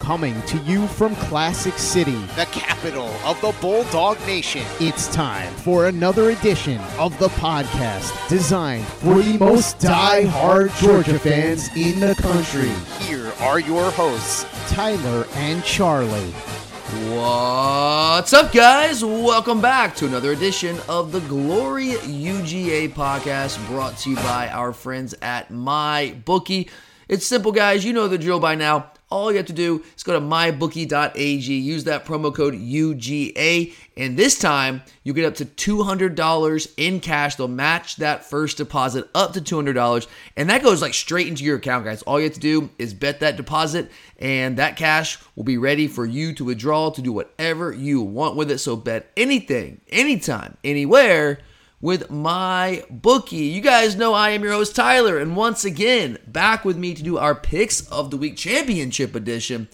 Coming to you from Classic City, the capital of the Bulldog Nation. It's time for another edition of the podcast designed for the most die-hard Georgia fans in the country. Here are your hosts, Tyler and Charlie. What's up, guys? Welcome back to another edition of the Glory UGA podcast brought to you by our friends at MyBookie. It's simple, guys. You know the drill by now. All you have to do is go to mybookie.ag, use that promo code UGA, and this time you get up to $200 in cash. They'll match that first deposit up to $200, and that goes like straight into your account, guys. All you have to do is bet that deposit, and that cash will be ready for you to withdraw to do whatever you want with it. So bet anything, anytime, anywhere with my bookie. You guys know I am your host Tyler, and once again, back with me to do our picks of the week championship edition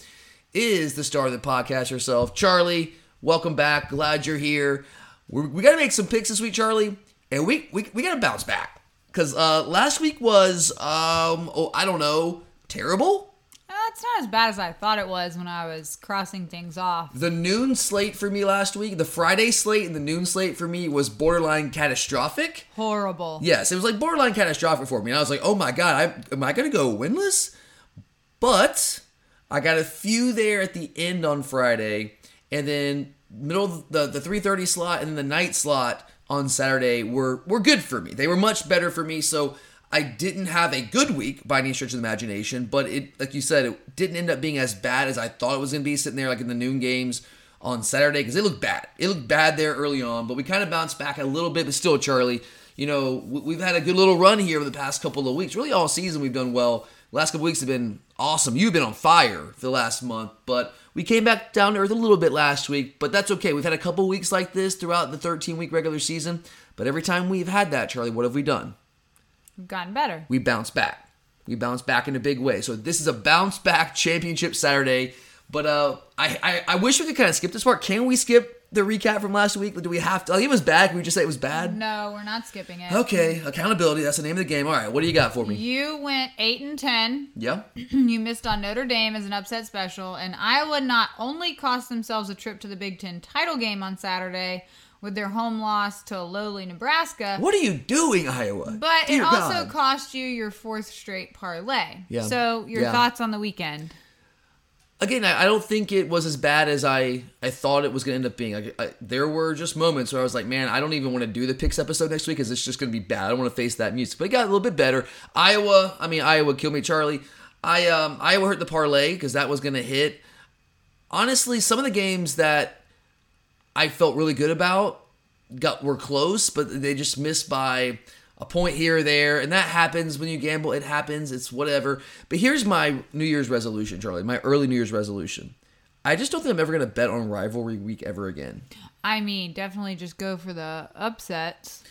is the star of the podcast herself, Charlie. Welcome back. Glad you're here. We're, we got to make some picks this week, Charlie, and we we, we got to bounce back because uh, last week was um oh I don't know terrible. It's not as bad as I thought it was when I was crossing things off. The noon slate for me last week, the Friday slate and the noon slate for me was borderline catastrophic. Horrible. Yes, it was like borderline catastrophic for me. And I was like, oh my God, I, am I going to go winless? But I got a few there at the end on Friday. And then middle of the, the 3.30 slot and the night slot on Saturday were, were good for me. They were much better for me. So I didn't have a good week by any stretch of the imagination, but it, like you said, it didn't end up being as bad as I thought it was going to be sitting there like in the noon games on Saturday because it looked bad. It looked bad there early on, but we kind of bounced back a little bit, but still, Charlie, you know, we've had a good little run here over the past couple of weeks. Really, all season we've done well. Last couple weeks have been awesome. You've been on fire for the last month, but we came back down to earth a little bit last week, but that's okay. We've had a couple weeks like this throughout the 13 week regular season, but every time we've had that, Charlie, what have we done? Gotten better. We bounce back. We bounce back in a big way. So this is a bounce back championship Saturday. But uh, I, I, I wish we could kind of skip this part. Can we skip the recap from last week? Do we have to? Like, it was bad. Can we just say it was bad? No, we're not skipping it. Okay, accountability. That's the name of the game. All right, what do you got for me? You went eight and ten. Yeah. you missed on Notre Dame as an upset special, and Iowa not only cost themselves a trip to the Big Ten title game on Saturday, with their home loss to lowly Nebraska. What are you doing, Iowa? But Dear it also God. cost you your fourth straight parlay. Yeah. So your Yeah. thoughts on the weekend? Again, I, I don't think it was as bad as I, I thought it was going to end up being. Like, I, there were just moments where I was like, man, I don't even want to do the picks episode next week because it's just going to be bad. I don't want to face that music. But it got a little bit better. Iowa, I mean, Iowa killed me, Charlie. I um, Iowa hurt the parlay because that was going to hit. Honestly, some of the games that I felt really good about got were close, but they just missed by a point here or there, and that happens when you gamble. It happens. It's whatever. But here's my New Year's resolution, Charlie. My early New Year's resolution. I just don't think I'm ever going to bet on rivalry week ever again. I mean, definitely just go for the upsets.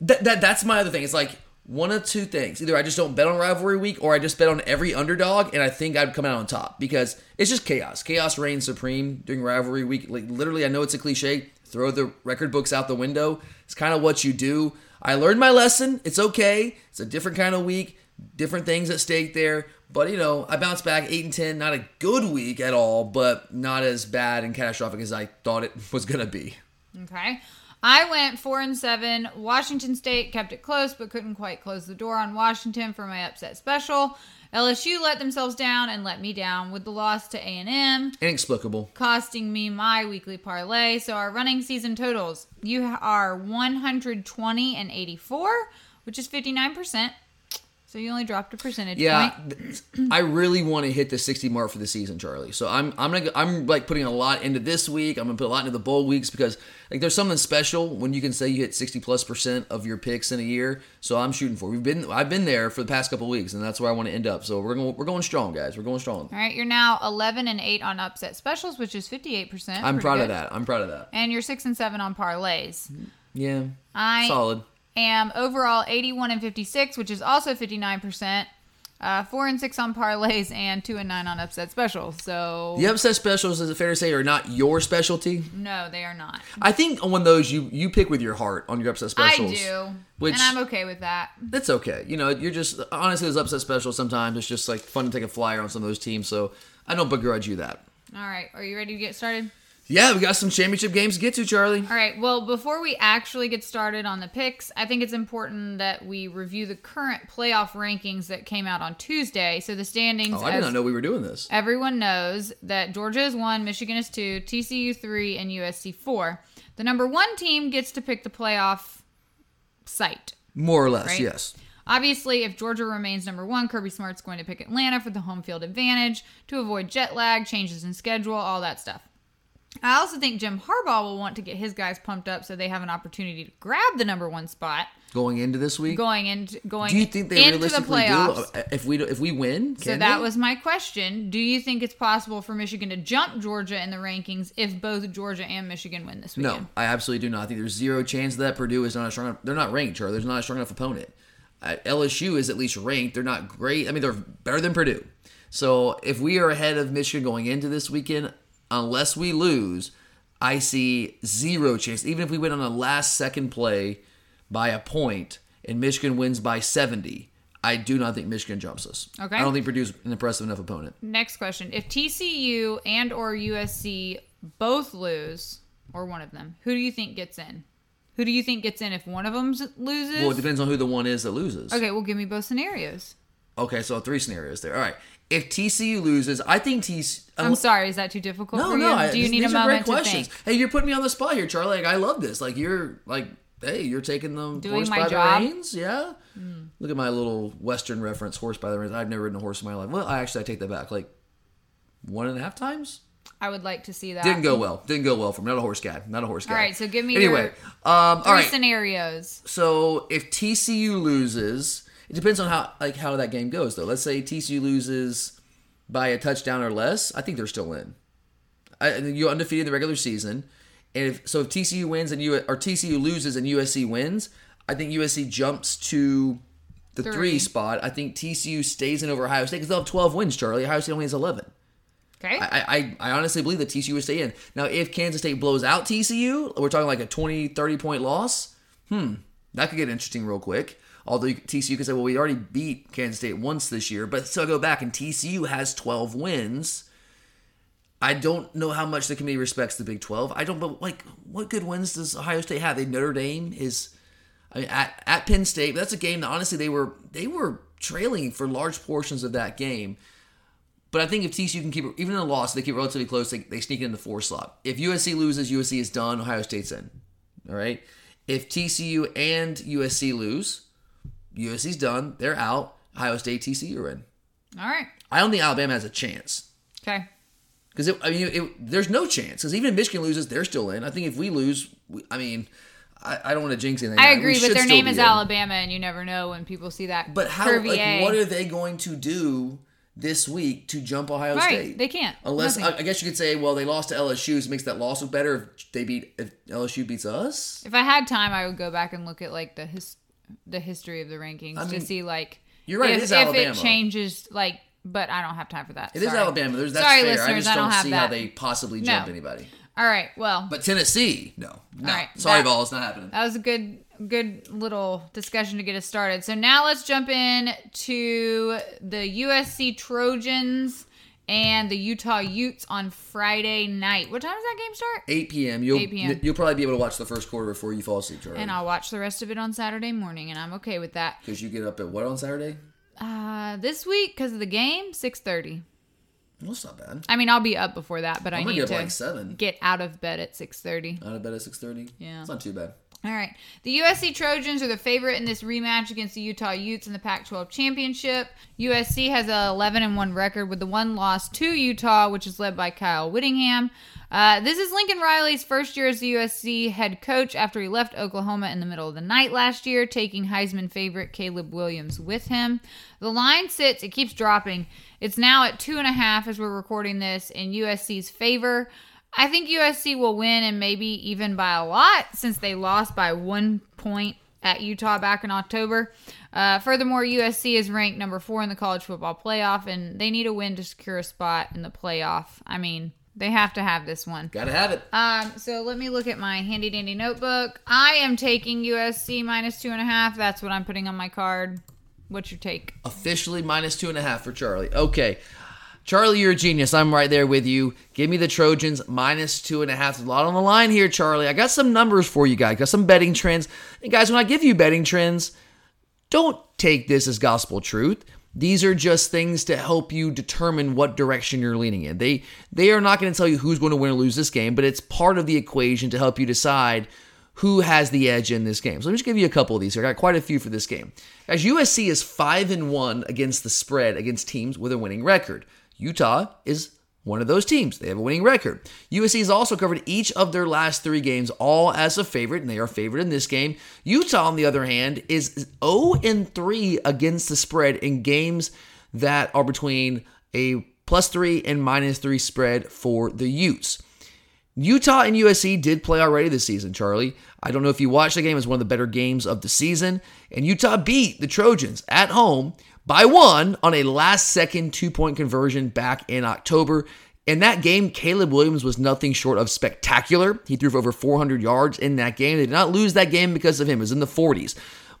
That, that that's my other thing. It's like one of two things. Either I just don't bet on rivalry week, or I just bet on every underdog, and I think I'd come out on top because it's just chaos. Chaos reigns supreme during rivalry week. Like literally, I know it's a cliche. Throw the record books out the window. It's kind of what you do. I learned my lesson. It's okay. It's a different kind of week. Different things at stake there. But you know, I bounced back eight and ten. Not a good week at all, but not as bad and catastrophic as I thought it was gonna be. Okay. I went four and seven. Washington State kept it close, but couldn't quite close the door on Washington for my upset special. LSU let themselves down and let me down with the loss to A&M, Inexplicable. costing me my weekly parlay. So our running season totals, you are 120 and 84, which is 59%. So you only dropped a percentage Yeah, I really want to hit the 60 mark for the season, Charlie. So I'm I'm gonna I'm like putting a lot into this week. I'm gonna put a lot into the bowl weeks because like there's something special when you can say you hit 60 plus percent of your picks in a year. So I'm shooting for. We've been I've been there for the past couple weeks, and that's where I want to end up. So we're going we're going strong, guys. We're going strong. All right, you're now 11 and 8 on upset specials, which is 58%. I'm Pretty proud of that. I'm proud of that. And you're 6 and 7 on parlays. Mm-hmm. Yeah, I solid. Am overall 81 and 56, which is also 59%. Uh, 4 and 6 on parlays and 2 and 9 on upset specials. So, The upset specials, is it fair to say, are not your specialty? no, they are not. I think on those you you pick with your heart on your upset specials. I do. Which and I'm okay with that. That's okay. You know, you're just honestly those upset specials. Sometimes it's just like fun to take a flyer on some of those teams. So I don't begrudge you that. All right, are you ready to get started? Yeah, we got some championship games to get to, Charlie. All right. Well, before we actually get started on the picks, I think it's important that we review the current playoff rankings that came out on Tuesday. So the standings. Oh, I did not know we were doing this. Everyone knows that Georgia is one, Michigan is two, TCU three, and USC four. The number one team gets to pick the playoff site. More or less, Right. yes. Obviously, if Georgia remains number one, Kirby Smart's going to pick Atlanta for the home field advantage to avoid jet lag, changes in schedule, all that stuff. I also think Jim Harbaugh will want to get his guys pumped up so they have an opportunity to grab the number one spot Going into this week, going into going do you think they into the realistically playoffs. do? If we do, if we win, So that they? was my question. Do you think it's possible for Michigan to jump Georgia in the rankings if both Georgia and Michigan win this weekend? No, I absolutely do not. I think there's zero chance that Purdue is not a strong. Enough, they're not ranked, Charlie. There's not a strong enough opponent. Uh, LSU is at least ranked. They're not great. I mean, they're better than Purdue. So if we are ahead of Michigan going into this weekend, unless we lose, I see zero chance. Even if we win on a last second play by a point and Michigan wins by 70, I do not think Michigan jumps us. Okay. I don't think Purdue's an impressive enough opponent. Next question. If TCU and or USC both lose, or one of them, who do you think gets in? Who do you think gets in if one of them loses? Well, it depends on who the one is that loses. okay, well, give me both scenarios. Okay, so three scenarios there. All right. If TCU loses, I think TCU. I'm sorry, is that too difficult No, for you? no. I, do you these- need these a moment great to questions. think? Hey, you're putting me on the spot here, Charlie. Like, I love this. Like, you're like, hey, you're taking the Doing horse by job? the reins. Yeah. Look at my little Western reference, horse by the reins. I've never ridden a horse in my life. Well, I actually I take that back. Like one and a half times. I would like to see that. Didn't go well. Didn't go well for me. Not a horse guy. Not a horse guy. All right, so give me anyway. your um, all Three right. scenarios. So if TCU loses, it depends on how like how that game goes though. Let's say TCU loses by a touchdown or less, I think they're still in. I, you're undefeated in the regular season, and if so, if TCU wins and you or TCU loses and USC wins, I think USC jumps to the three, Three. spot. I think TCU stays in over Ohio State because they'll have 12 wins. Charlie, Ohio State only has 11. Okay. I, I, I honestly believe that TCU would stay in. Now, if Kansas State blows out TCU, we're talking like a 20, 30 point loss. Hmm, that could get interesting real quick. Although TCU could say, well, we already beat Kansas State once this year, but still go back and TCU has 12 wins. I don't know how much the committee respects the Big 12. I don't, but like, what good wins does Ohio State have? They Notre Dame is, I mean, at, at Penn State. That's a game that honestly they were they were trailing for large portions of that game. But I think if TCU can keep it, even in a loss, they keep relatively close. They, they sneak in the four slot. If USC loses, USC is done. Ohio State's in. All right. If TCU and USC lose, USC's done. They're out. Ohio State, TCU are in. All right. I don't think Alabama has a chance Okay. because I mean, it, there's no chance. Because even if Michigan loses, they're still in. I think if we lose, we, I mean, I, I don't want to jinx anything. I agree, but their name is in. Alabama, and you never know when people see that. But how? Like, what are they going to do this week to jump Ohio Right, State? they can't. Unless I, I guess you could say, well, they lost to LSU, so it makes that loss look better if they beat if LSU beats us. If I had time, I would go back and look at like the his, the history of the rankings I to see like you're right, it If, is if it changes, like, but I don't have time for that. It is Sorry. Alabama. There's that's Sorry, fair. listeners, I just I don't don't have see that. how they possibly jump No. anybody. All right. Well, But Tennessee, no, no. All right, Sorry, that- ball, it's not happening. that was a good good little discussion to get us started. So now let's jump in to the USC Trojans and the Utah Utes on Friday night. What time does that game start? 8 p.m. You'll 8 p.m.. you'll probably be able to watch the first quarter before you fall asleep, Charlie. And I'll watch the rest of it on Saturday morning, and I'm okay with that. Because you get up at what on Saturday? Uh, this week, because of the game, 6.30. Well, that's not bad. I mean, I'll be up before that, but i I'm gonna need get to like seven. get out of bed at 6.30. Out of bed at 6:30. Yeah. it's not too bad. All right. The USC Trojans are the favorite in this rematch against the Utah Utes in the Pac-12 championship. USC has a 11 and 1 record with the one loss to Utah, which is led by Kyle Whittingham. Uh, this is Lincoln Riley's first year as the USC head coach after he left Oklahoma in the middle of the night last year, taking Heisman favorite Caleb Williams with him. The line sits; it keeps dropping. It's now at two and a half as we're recording this in USC's favor. I think USC will win and maybe even by a lot since they lost by one point at Utah back in October. Uh, furthermore, USC is ranked number four in the college football playoff, and they need a win to secure a spot in the playoff. I mean, they have to have this one. Gotta have it. Um, so let me look at my handy dandy notebook. I am taking USC minus two and a half. That's what I'm putting on my card. What's your take? Officially minus two and a half for Charlie. Okay. Charlie, you're a genius. I'm right there with you. Give me the Trojans minus two and a half. A lot on the line here, Charlie. I got some numbers for you guys. Got some betting trends. And guys, when I give you betting trends, don't take this as gospel truth. These are just things to help you determine what direction you're leaning in. They they are not going to tell you who's going to win or lose this game, but it's part of the equation to help you decide who has the edge in this game. So let me just give you a couple of these. Here. I got quite a few for this game. As USC is five and one against the spread against teams with a winning record. Utah is one of those teams. They have a winning record. USC has also covered each of their last three games, all as a favorite, and they are favored in this game. Utah, on the other hand, is 0 and 3 against the spread in games that are between a plus three and minus three spread for the Utes. Utah and USC did play already this season, Charlie. I don't know if you watched the game. It's one of the better games of the season. And Utah beat the Trojans at home by one on a last second two point conversion back in October. In that game, Caleb Williams was nothing short of spectacular. He threw for over 400 yards in that game. They did not lose that game because of him. It was in the 40s.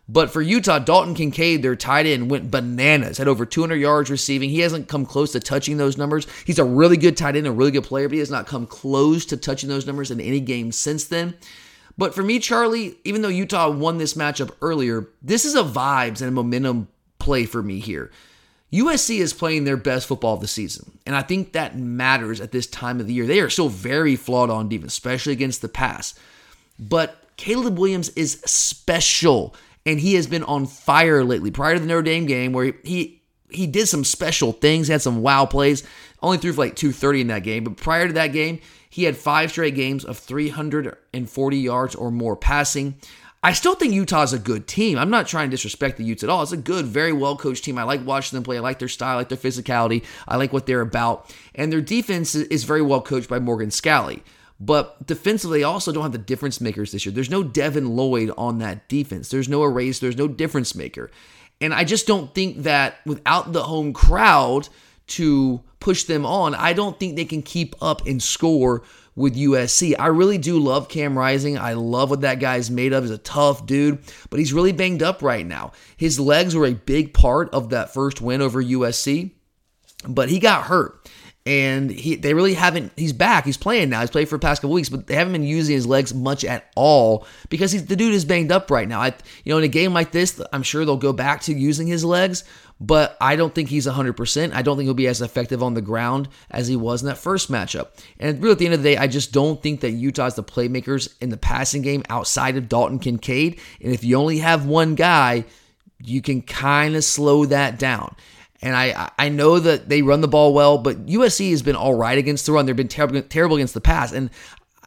But for Utah, Dalton Kincaid, their tight end, went bananas, had over 200 yards receiving. He hasn't come close to touching those numbers. He's a really good tight end, a really good player, but he has not come close to touching those numbers in any game since then. But for me, Charlie, even though Utah won this matchup earlier, this is a vibes and a momentum play for me here. USC is playing their best football of the season, and I think that matters at this time of the year. They are still very flawed on defense, especially against the pass. But Caleb Williams is special, and he has been on fire lately. Prior to the Notre Dame game, where he he did some special things, had some wow plays, only threw for like 230 in that game. But prior to that game, he had five straight games of 340 yards or more passing. I still think Utah's a good team. I'm not trying to disrespect the Utes at all. It's a good, very well coached team. I like watching them play. I like their style, I like their physicality. I like what they're about. And their defense is very well coached by Morgan Scalley. But defensively, they also don't have the difference makers this year. There's no Devin Lloyd on that defense. There's no erase. There's no difference maker. And I just don't think that without the home crowd to push them on, I don't think they can keep up and score with USC. I really do love Cam Rising. I love what that guy's made of. He's a tough dude, but he's really banged up right now. His legs were a big part of that first win over USC, but he got hurt. And he, they really haven't. He's back. He's playing now. He's played for the past couple weeks, but they haven't been using his legs much at all because he's, the dude is banged up right now. I, you know, in a game like this, I'm sure they'll go back to using his legs, but I don't think he's 100%. I don't think he'll be as effective on the ground as he was in that first matchup. And really, at the end of the day, I just don't think that Utah's the playmakers in the passing game outside of Dalton Kincaid. And if you only have one guy, you can kind of slow that down. And I I know that they run the ball well, but USC has been all right against the run. They've been terrible, terrible against the pass. And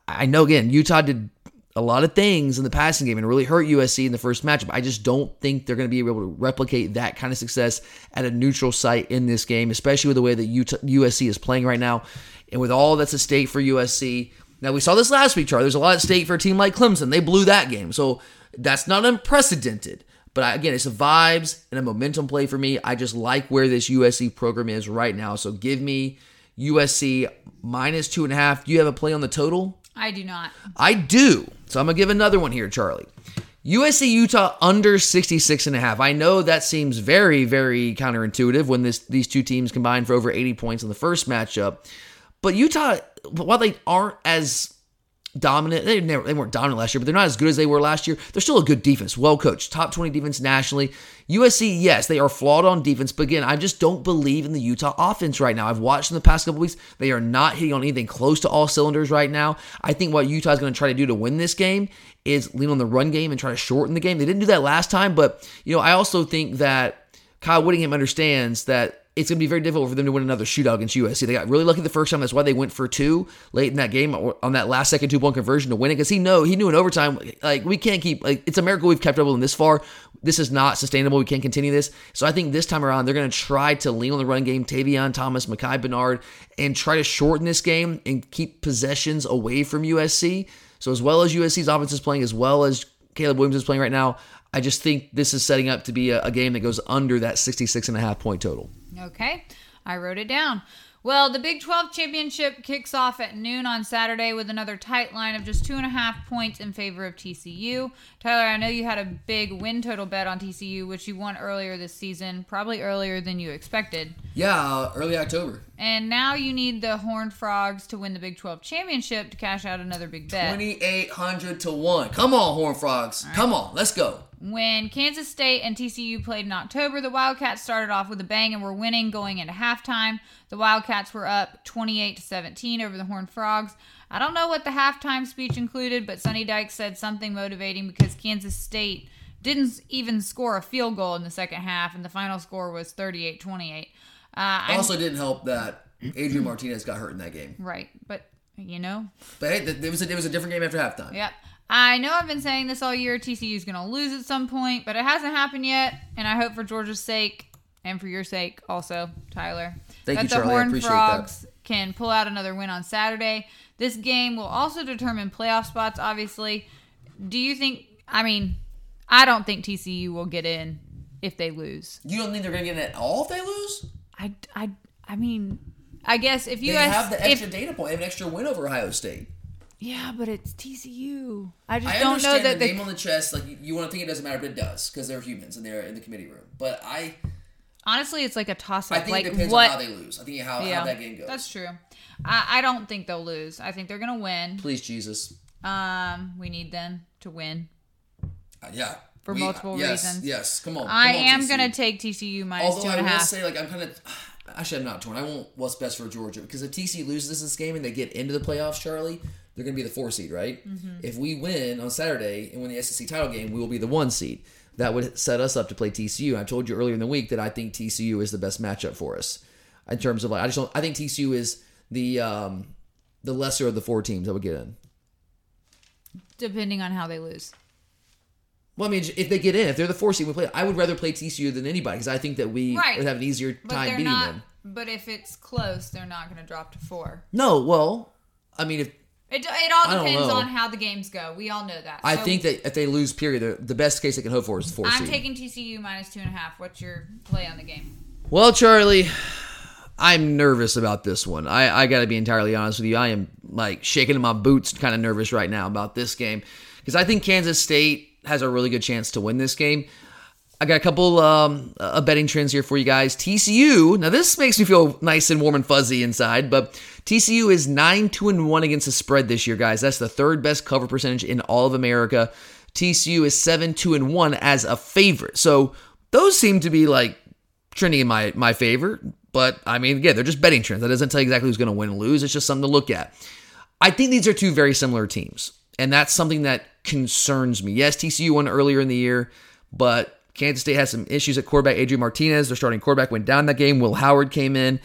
I know, again, Utah did a lot of things in the passing game and really hurt USC in the first matchup. I just don't think they're going to be able to replicate that kind of success at a neutral site in this game, especially with the way that USC is playing right now and with all that's at stake for USC. Now, we saw this last week, Charlie. There's a lot at stake for a team like Clemson. They blew that game. So that's not unprecedented. But again, it's a vibes and a momentum play for me. I just like where this USC program is right now. So give me USC minus two and a half. Do you have a play on the total? I do not. I do. So I'm going to give another one here, Charlie. USC Utah under 66 and a half. I know that seems very very counterintuitive when this these two teams combined for over 80 points in the first matchup. But Utah while they aren't as dominant. They never they weren't dominant last year, but they're not as good as they were last year. They're still a good defense, well coached, top 20 defense nationally. USC, yes, they are flawed on defense, but again, I just don't believe in the Utah offense right now. I've watched in the past couple weeks. They are not hitting on anything close to all cylinders right now. I think what Utah is going to try to do to win this game is lean on the run game and try to shorten the game. They didn't do that last time, but you know, I also think that Kyle Whittingham understands that it's going to be very difficult for them to win another shootout against USC. They got really lucky the first time. That's why they went for two late in that game on that last second two point conversion to win it. Because he know he knew in overtime, like we can't keep like it's a miracle we've kept up with them this far. This is not sustainable. We can't continue this. So I think this time around they're going to try to lean on the run game. Tavion Thomas, Micah Bernard, and try to shorten this game and keep possessions away from USC. So as well as USC's offense is playing, as well as Caleb Williams is playing right now, I just think this is setting up to be a, a game that goes under that 66 and a half point total. Okay, I wrote it down. Well, the Big 12 championship kicks off at noon on Saturday with another tight line of just two and a half points in favor of TCU. Tyler, I know you had a big win total bet on TCU, which you won earlier this season, probably earlier than you expected. Yeah, uh, early October. And now you need the Horned Frogs to win the Big 12 championship to cash out another big bet. 2,800 to 1. Come on, Horned Frogs. Right. Come on, let's go. When Kansas State and TCU played in October, the Wildcats started off with a bang and were winning going into halftime. The Wildcats were up 28 to 17 over the Horned Frogs. I don't know what the halftime speech included, but Sonny Dyke said something motivating because Kansas State didn't even score a field goal in the second half, and the final score was 38 28. Uh, also, didn't help that Adrian Martinez got hurt in that game. Right, but you know. But hey, it was a, it was a different game after halftime. Yep. I know I've been saying this all year. TCU is going to lose at some point, but it hasn't happened yet. And I hope for Georgia's sake and for your sake also, Tyler, Thank that you, the Charlie. Horned Frogs can pull out another win on Saturday. This game will also determine playoff spots, obviously. Do you think, I mean, I don't think TCU will get in if they lose. You don't think they're going to get in at all if they lose? I, I, I mean, I guess if you they have the extra if, data point, they have an extra win over Ohio State. Yeah, but it's TCU. I just I don't know that the name on the chest. Like you, you want to think it doesn't matter, but it does because they're humans and they're in the committee room. But I honestly, it's like a toss up. I think like it depends what, on how they lose. I think how, yeah, how that game goes. That's true. I, I don't think they'll lose. I think they're gonna win. Please, Jesus. Um, we need them to win. Uh, yeah. For we, multiple yes, reasons. Yes. Come on. Come I on, am TCU. gonna take TCU minus Although two and I a half. will say, like, I'm kind of. Actually, I'm not torn. I want what's best for Georgia because if TC loses this game and they get into the playoffs, Charlie, they're going to be the four seed, right? Mm-hmm. If we win on Saturday and win the SEC title game, we will be the one seed. That would set us up to play TCU. I told you earlier in the week that I think TCU is the best matchup for us in terms of like I just don't. I think TCU is the um, the lesser of the four teams that would get in. Depending on how they lose. Well, I mean, if they get in, if they're the four seed, we play. I would rather play TCU than anybody because I think that we right. would have an easier but time beating not, them. But if it's close, they're not going to drop to four. No, well, I mean, if it, it all depends on how the games go. We all know that. I so think that if they lose, period, the best case they can hope for is four I'm seed. taking TCU minus two and a half. What's your play on the game? Well, Charlie, I'm nervous about this one. I, I got to be entirely honest with you. I am like shaking in my boots, kind of nervous right now about this game because I think Kansas State has a really good chance to win this game. I got a couple um, betting trends here for you guys. TCU. Now this makes me feel nice and warm and fuzzy inside, but TCU is nine two and one against the spread this year, guys. That's the third best cover percentage in all of America. TCU is seven two and one as a favorite. So those seem to be like trending in my my favor. But I mean, again, they're just betting trends. That doesn't tell you exactly who's going to win and lose. It's just something to look at. I think these are two very similar teams, and that's something that concerns me. Yes, TCU won earlier in the year, but Kansas State has some issues at quarterback. Adrian Martinez, their starting quarterback, went down that game. Will Howard came in.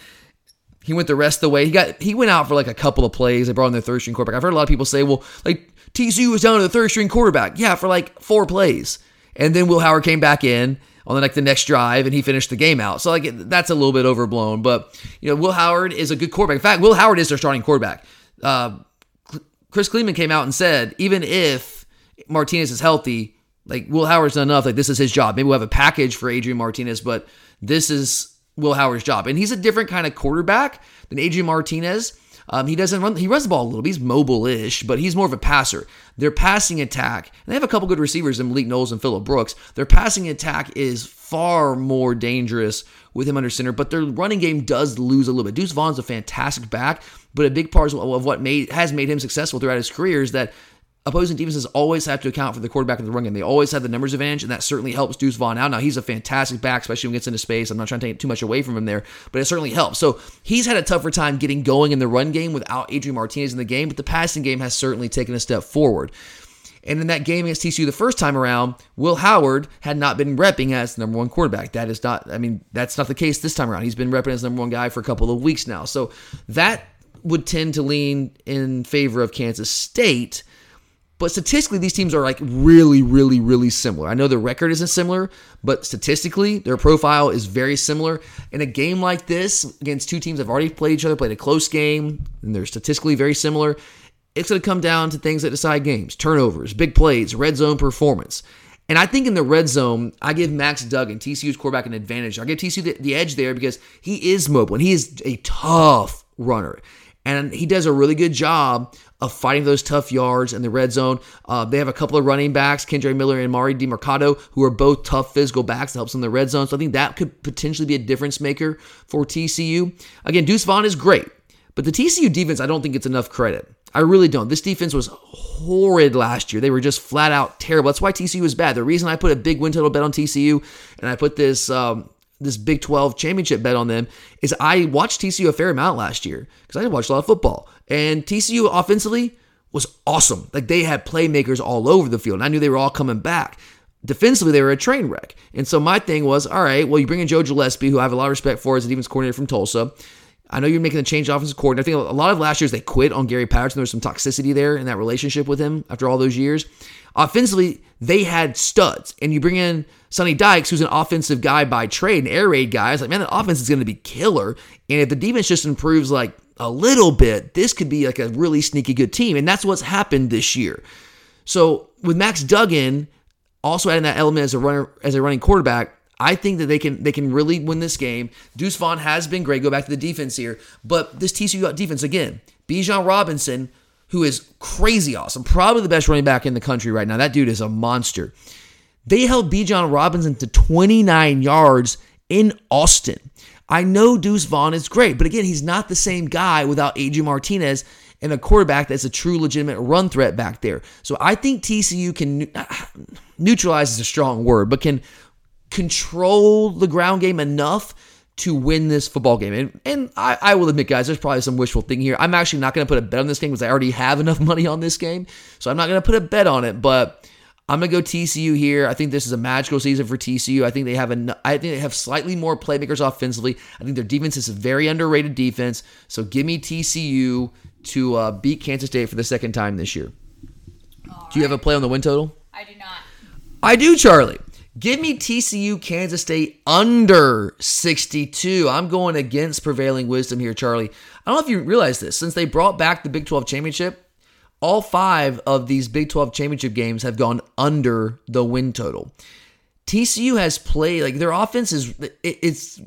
He went the rest of the way. He got he went out for like a couple of plays. They brought in their third string quarterback. I've heard a lot of people say, well, like TCU was down to the third string quarterback. Yeah, for like four plays. And then Will Howard came back in on the like the next drive and he finished the game out. So like that's a little bit overblown. But you know, Will Howard is a good quarterback. In fact, Will Howard is their starting quarterback. Uh, Chris Klieman came out and said, even if Martinez is healthy, like Will Howard's done enough. Like this is his job. Maybe we'll have a package for Adrian Martinez, but this is Will Howard's job, and he's a different kind of quarterback than Adrian Martinez. Um, he doesn't run. He runs the ball a little. He's mobile-ish, but he's more of a passer. Their passing attack, and they have a couple good receivers in Malik Knowles and Phillip Brooks. Their passing attack is far more dangerous with him under center, but their running game does lose a little bit. Deuce Vaughn's a fantastic back, but a big part of what made has made him successful throughout his career is that opposing defenses always have to account for the quarterback in the run game. They always have the numbers advantage, and that certainly helps Deuce Vaughn out. Now, he's a fantastic back, especially when he gets into space. I'm not trying to take too much away from him there, but it certainly helps. So he's had a tougher time getting going in the run game without Adrian Martinez in the game, but the passing game has certainly taken a step forward. And in that game against TCU the first time around, Will Howard had not been repping as the number one quarterback. That is not, I mean, that's not the case this time around. He's been repping as number one guy for a couple of weeks now. So that would tend to lean in favor of Kansas State. But statistically, these teams are like really, really, really similar. I know the record isn't similar, but statistically, their profile is very similar. In a game like this, against two teams that have already played each other, played a close game, and they're statistically very similar, it's going to come down to things that decide games turnovers, big plays, red zone performance. And I think in the red zone, I give Max Duggan, TCU's quarterback, an advantage. I give TCU the, the edge there because he is mobile and he is a tough runner. And he does a really good job of fighting those tough yards in the red zone. Uh, they have a couple of running backs, Kendre Miller and Mari Demercado, who are both tough physical backs that helps in the red zone. So I think that could potentially be a difference maker for TCU. Again, Deuce Vaughn is great, but the TCU defense, I don't think it's enough credit. I really don't. This defense was horrid last year. They were just flat out terrible. That's why TCU was bad. The reason I put a big win total bet on TCU and I put this um, this Big 12 championship bet on them is I watched TCU a fair amount last year because I didn't watch a lot of football. And TCU offensively was awesome. Like they had playmakers all over the field. And I knew they were all coming back. Defensively, they were a train wreck. And so my thing was, all right, well, you bring in Joe Gillespie, who I have a lot of respect for as a defense coordinator from Tulsa. I know you're making the change offensive coordinator. I think a lot of last years they quit on Gary Patterson. There was some toxicity there in that relationship with him after all those years. Offensively, they had studs, and you bring in Sonny Dykes, who's an offensive guy by trade, an air raid guy. It's like, man, the offense is going to be killer, and if the defense just improves like a little bit, this could be like a really sneaky good team, and that's what's happened this year. So with Max Duggan also adding that element as a runner, as a running quarterback, I think that they can they can really win this game. Deuce Vaughn has been great. Go back to the defense here, but this TCU defense again, Bijan Robinson, who is crazy awesome, probably the best running back in the country right now. That dude is a monster. They held Bijan Robinson to 29 yards in Austin. I know Deuce Vaughn is great, but again, he's not the same guy without Adrian Martinez and a quarterback that's a true legitimate run threat back there. So I think TCU can ah, neutralize is a strong word, but can control the ground game enough to win this football game. And, and I, I, will admit, guys, there's probably some wishful thinking here. I'm actually not going to put a bet on this game because I already have enough money on this game. So I'm not going to put a bet on it, but I'm going to go TCU here. I think this is a magical season for TCU. I think they have a, I think they have slightly more playmakers offensively. I think their defense is a very underrated defense. So give me TCU to uh, beat Kansas State for the second time this year. All do you right. have a play on the win total? I do not. I do, Charlie. Give me TCU Kansas State under 62. I'm going against prevailing wisdom here, Charlie. I don't know if you realize this. Since they brought back the Big 12 championship, all five of these Big 12 championship games have gone under the win total. TCU has played, like, their offense is, it's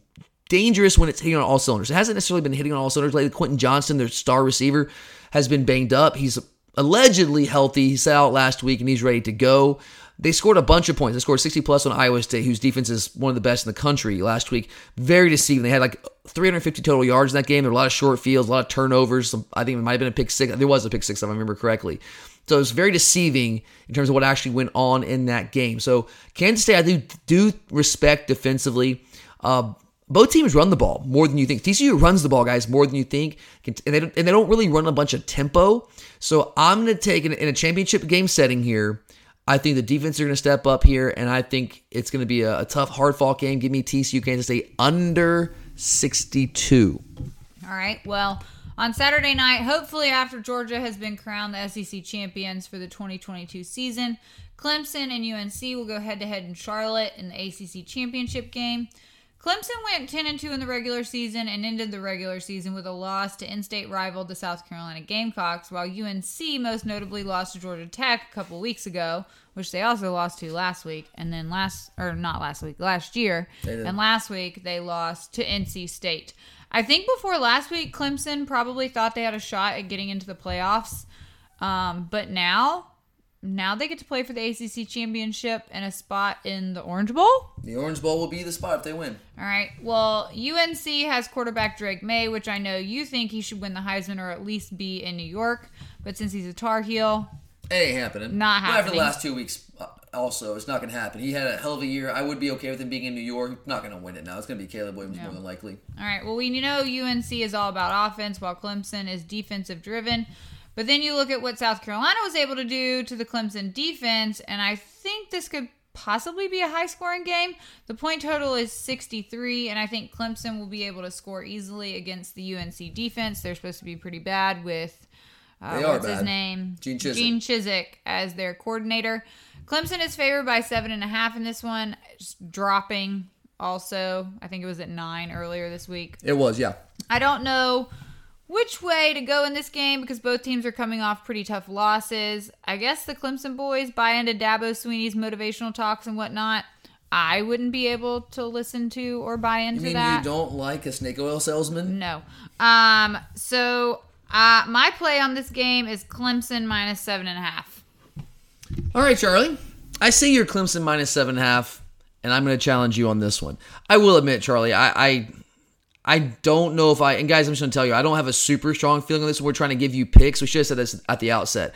dangerous when it's hitting on all cylinders. It hasn't necessarily been hitting on all cylinders lately. Quentin Johnston, their star receiver, has been banged up. He's allegedly healthy. He set out last week and he's ready to go. They scored a bunch of points. They scored 60 plus on Iowa State, whose defense is one of the best in the country last week. Very deceiving. They had like 350 total yards in that game. There were a lot of short fields, a lot of turnovers. Some, I think it might have been a pick six. There was a pick six, if I remember correctly. So it was very deceiving in terms of what actually went on in that game. So Kansas State, I do, do respect defensively. Uh, both teams run the ball more than you think. TCU runs the ball, guys, more than you think, and they don't, and they don't really run a bunch of tempo. So I'm going to take in a championship game setting here. I think the defense are going to step up here, and I think it's going to be a, a tough, hard fought game. Give me TCU Kansas State under 62. All right. Well, on Saturday night, hopefully after Georgia has been crowned the SEC champions for the 2022 season, Clemson and UNC will go head to head in Charlotte in the ACC championship game. Clemson went 10 and 2 in the regular season and ended the regular season with a loss to in-state rival the South Carolina Gamecocks, while UNC most notably lost to Georgia Tech a couple weeks ago, which they also lost to last week, and then last or not last week, last year, and last week they lost to NC State. I think before last week, Clemson probably thought they had a shot at getting into the playoffs. Um, but now, now they get to play for the ACC championship and a spot in the Orange Bowl. The Orange Bowl will be the spot if they win. All right. Well, UNC has quarterback Drake Maye, which I know you think he should win the Heisman or at least be in New York. But since he's a Tar Heel, It ain't happening. Not happening. After happening. the last two weeks, uh, also, it's not going to happen. He had a hell of a year. I would be okay with him being in New York. Not going to win it now. It's going to be Caleb Williams more than likely. All right. Well, we know UNC is all about offense, while Clemson is defensive driven. But then you look at what South Carolina was able to do to the Clemson defense, and I think this could possibly be a high scoring game. The point total is 63, and I think Clemson will be able to score easily against the UNC defense. They're supposed to be pretty bad with uh, They are what's his name? Gene Chizik. Gene Chizik as their coordinator. Clemson is favored by seven and a half in this one, just dropping. Also, I think it was at nine earlier this week. It was, yeah. I don't know which way to go in this game because both teams are coming off pretty tough losses. I guess the Clemson boys buy into Dabo Swinney's motivational talks and whatnot. I wouldn't be able to listen to or buy into You mean that. you don't like a snake oil salesman? No. Um. So, uh, my play on this game is Clemson minus seven and a half. All right, Charlie. I see your Clemson minus seven and a half, and I'm going to challenge you on this one. I will admit, Charlie, I, I, I don't know if I. And guys, I'm just going to tell you, I don't have a super strong feeling on this. We're trying to give you picks. We should have said this at the outset.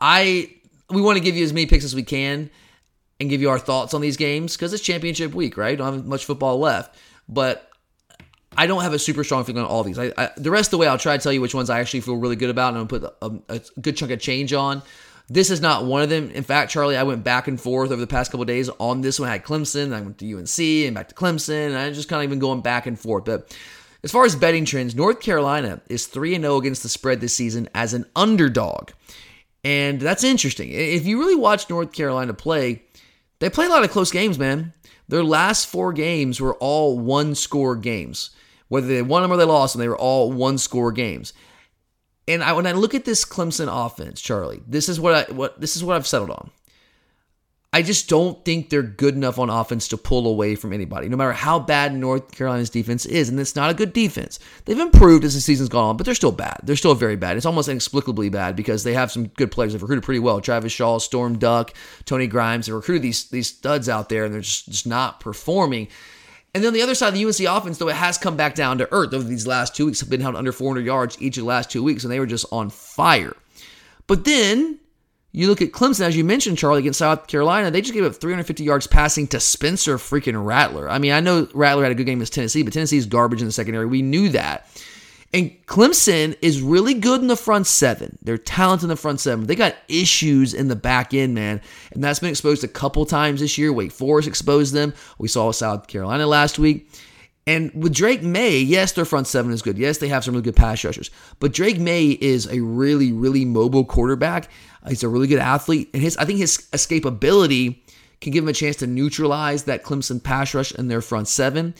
I we want to give you as many picks as we can and give you our thoughts on these games because it's championship week, right? Don't have much football left, but I don't have a super strong feeling on all these. I, I, the rest of the way, I'll try to tell you which ones I actually feel really good about, and I'm gonna put a, a good chunk of change on. This is not one of them. In fact, Charlie, I went back and forth over the past couple days on this one. I had Clemson, I went to UNC, and back to Clemson, and I just kind of been going back and forth. But as far as betting trends, North Carolina is 3 and 0 against the spread this season as an underdog. And that's interesting. If you really watch North Carolina play, they play a lot of close games, man. Their last four games were all one score games. Whether they won them or they lost them, they were all one score games. And I, when I look at this Clemson offense, Charlie, this is what I what this is what I've settled on. I just don't think they're good enough on offense to pull away from anybody, no matter how bad North Carolina's defense is. And it's not a good defense. They've improved as the season's gone on, but they're still bad. They're still very bad. It's almost inexplicably bad because they have some good players. They've recruited pretty well. Travis Shaw, Storm Duck, Tony Grimes. They recruited these these studs out there, and they're just, just not performing. And then the other side, of the UNC offense, though, it has come back down to earth over these last two weeks, have been held under 400 yards each of the last two weeks, and they were just on fire. But then you look at Clemson, as you mentioned, Charlie, against South Carolina, they just gave up 350 yards passing to Spencer freaking Rattler. I mean, I know Rattler had a good game against Tennessee, but Tennessee's garbage in the secondary. We knew that. And Clemson is really good in the front seven. They're talented in the front seven. They got issues in the back end, man. And that's been exposed a couple times this year. Wake Forest exposed them. We saw South Carolina last week. And with Drake Maye, yes, their front seven is good. Yes, they have some really good pass rushers. But Drake Maye is a really, really mobile quarterback. He's a really good athlete. And his I think his escapability can give him a chance to neutralize that Clemson pass rush in their front seven.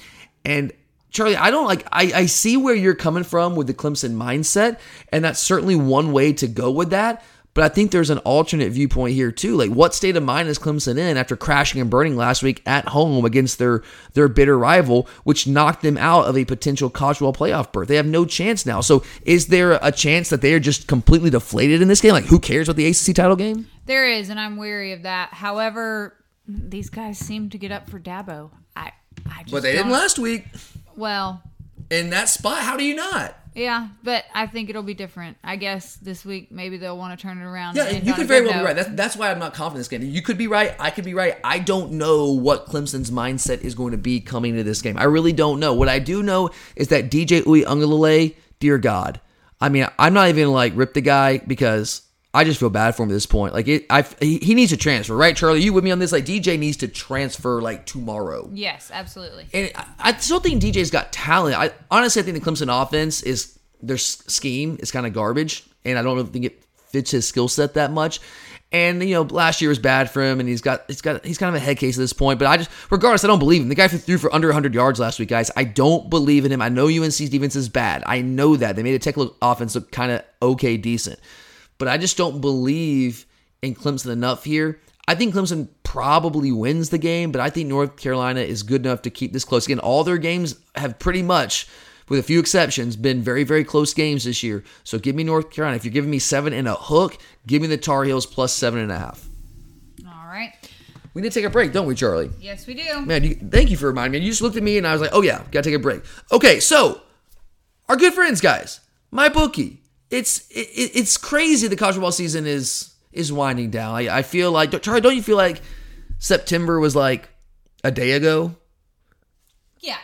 And Charlie, I don't like I, I see where you're coming from with the Clemson mindset, and that's certainly one way to go with that. But I think there's an alternate viewpoint here too. Like, what state of mind is Clemson in after crashing and burning last week at home against their their bitter rival, which knocked them out of a potential college football playoff berth? They have no chance now. So, is there a chance that they are just completely deflated in this game? Like, who cares about the ACC title game? There is, and I'm weary of that. However, these guys seem to get up for Dabo. I, I just But they didn't don't- last week Well, in that spot. How do you not? Yeah, but I think it'll be different. I guess this week maybe they'll want to turn it around. Yeah, you could very well be right. That's, that's why I'm not confident in this game. You could be right. I could be right. I don't know what Clemson's mindset is going to be coming into this game. I really don't know. What I do know is that DJ Uiagalelei, dear God, I mean, I'm not even like rip the guy because I just feel bad for him at this point. Like it, I he, needs to transfer, right, Charlie? You with me on this? Like DJ needs to transfer like tomorrow. Yes, absolutely. And I- I still think DJ's got talent. I honestly I think the Clemson offense is their scheme is kind of garbage, and I don't think it fits his skill set that much. And you know, last year was bad for him, and he's got he's got he's kind of a head case at this point. But I just, regardless, I don't believe him. The guy threw for under 100 yards last week, guys. I don't believe in him. I know UNC's defense is bad. I know that they made a technical offense look kind of okay, decent, but I just don't believe in Clemson enough here. I think Clemson probably wins the game, but I think North Carolina is good enough to keep this close. Again, all their games have pretty much, with a few exceptions, been very, very close games this year. So give me North Carolina. If you're giving me seven and a hook, give me the Tar Heels plus seven and a half. All right. We need to take a break, don't we, Charlie? Yes, we do. Man, you, thank you for reminding me. You just looked at me and I was like, oh yeah, gotta take a break. Okay, so our good friends, guys, my bookie. It's it, it's crazy. The college football season is is winding down. I, I feel like Charlie, don't you feel like September was like a day ago? Yeah,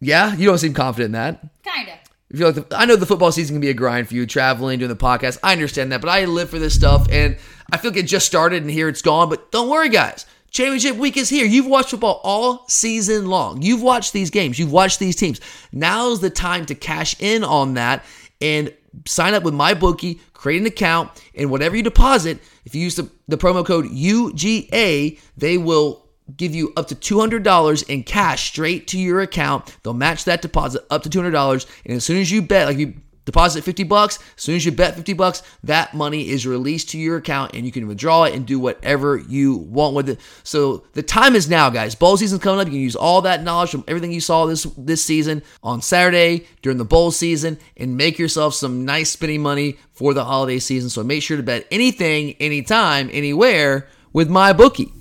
Yeah, you don't seem confident in that. kind of. I feel like the, I know the football season can be a grind for you, traveling, doing the podcast. I understand that, but I live for this stuff, and I feel like it just started, and here it's gone. But don't worry, guys. Championship week is here. You've watched football all season long. You've watched these games. You've watched these teams. Now's the time to cash in on that and sign up with my bookie, create an account, and whatever you deposit, if you use the, the promo code UGA, they will give you up to $200 in cash straight to your account. They'll match that deposit up to $200. And as soon as you bet, like you deposit 50 bucks, as soon as you bet 50 bucks, that money is released to your account and you can withdraw it and do whatever you want with it. So the time is now, guys. Bowl season's coming up. You can use all that knowledge from everything you saw this this season on Saturday during the bowl season and make yourself some nice spending money for the holiday season. So make sure to bet anything, anytime, anywhere with my bookie.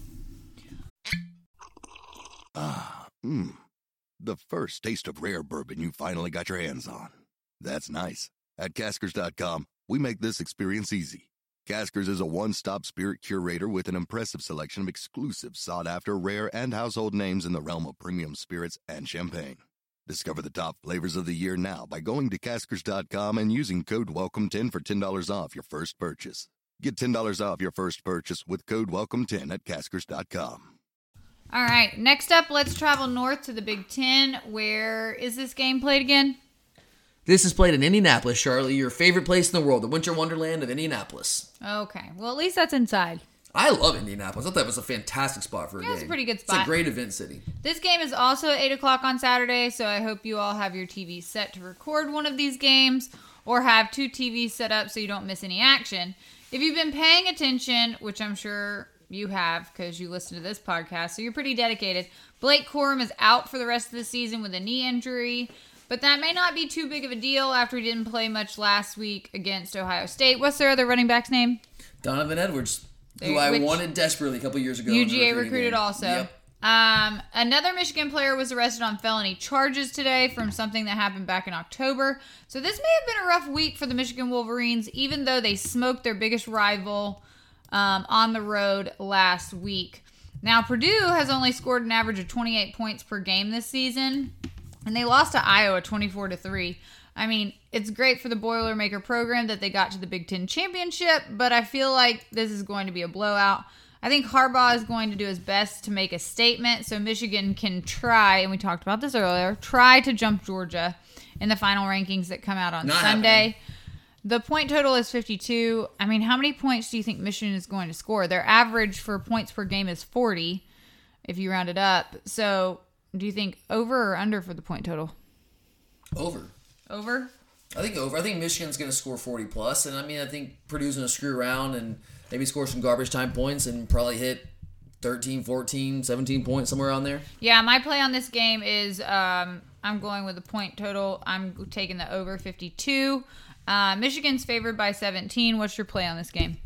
Ah, hmm. The first taste of rare bourbon you finally got your hands on. That's nice. At Caskers.com, we make this experience easy. Caskers is a one stop spirit curator with an impressive selection of exclusive, sought after, rare, and household names in the realm of premium spirits and champagne. Discover the top flavors of the year now by going to Caskers.com and using code WELCOME10 for $10 off your first purchase. Get $10 off your first purchase with code WELCOME10 at Caskers.com. All right. Next up, let's travel north to the Big Ten. Where is this game played again? This is played in Indianapolis, Charlie, your favorite place in the world, the winter wonderland of Indianapolis. Okay. Well, at least that's inside. I love Indianapolis. I thought that was a fantastic spot for a Yeah, game. it's a pretty good spot. It's a great event city. This game is also at 8 o'clock on Saturday, so I hope you all have your TV set to record one of these games or have two TVs set up so you don't miss any action. If you've been paying attention, which I'm sure you have because you listen to this podcast, so you're pretty dedicated, Blake Corum is out for the rest of the season with a knee injury. But that may not be too big of a deal after he didn't play much last week against Ohio State. What's their other running back's name? Donovan Edwards, who I wanted desperately a couple years ago. UGA recruited game. also. Yep. Um, another Michigan player was arrested on felony charges today from something that happened back in October. So this may have been a rough week for the Michigan Wolverines, even though they smoked their biggest rival um, on the road last week. Now Purdue has only scored an average of 28 points per game this season, and they lost to Iowa 24 to three. I mean, it's great for the Boilermaker program that they got to the Big Ten championship, but I feel like this is going to be a blowout. I think Harbaugh is going to do his best to make a statement so Michigan can try, and we talked about this earlier, try to jump Georgia in the final rankings that come out on Not Sunday. The point total is 52. I mean, how many points do you think Michigan is going to score? Their average for points per game is 40 if you round it up. So, do you think over or under for the point total? Over. Over? I think over. I think Michigan's going to score 40 plus, and I mean, I think Purdue's going to screw around and maybe score some garbage time points and probably hit 13, 14, 17 points somewhere on there. Yeah, my play on this game is um, I'm going with the point total. I'm taking the over 52. Uh, Michigan's favored by 17. What's your play on this game?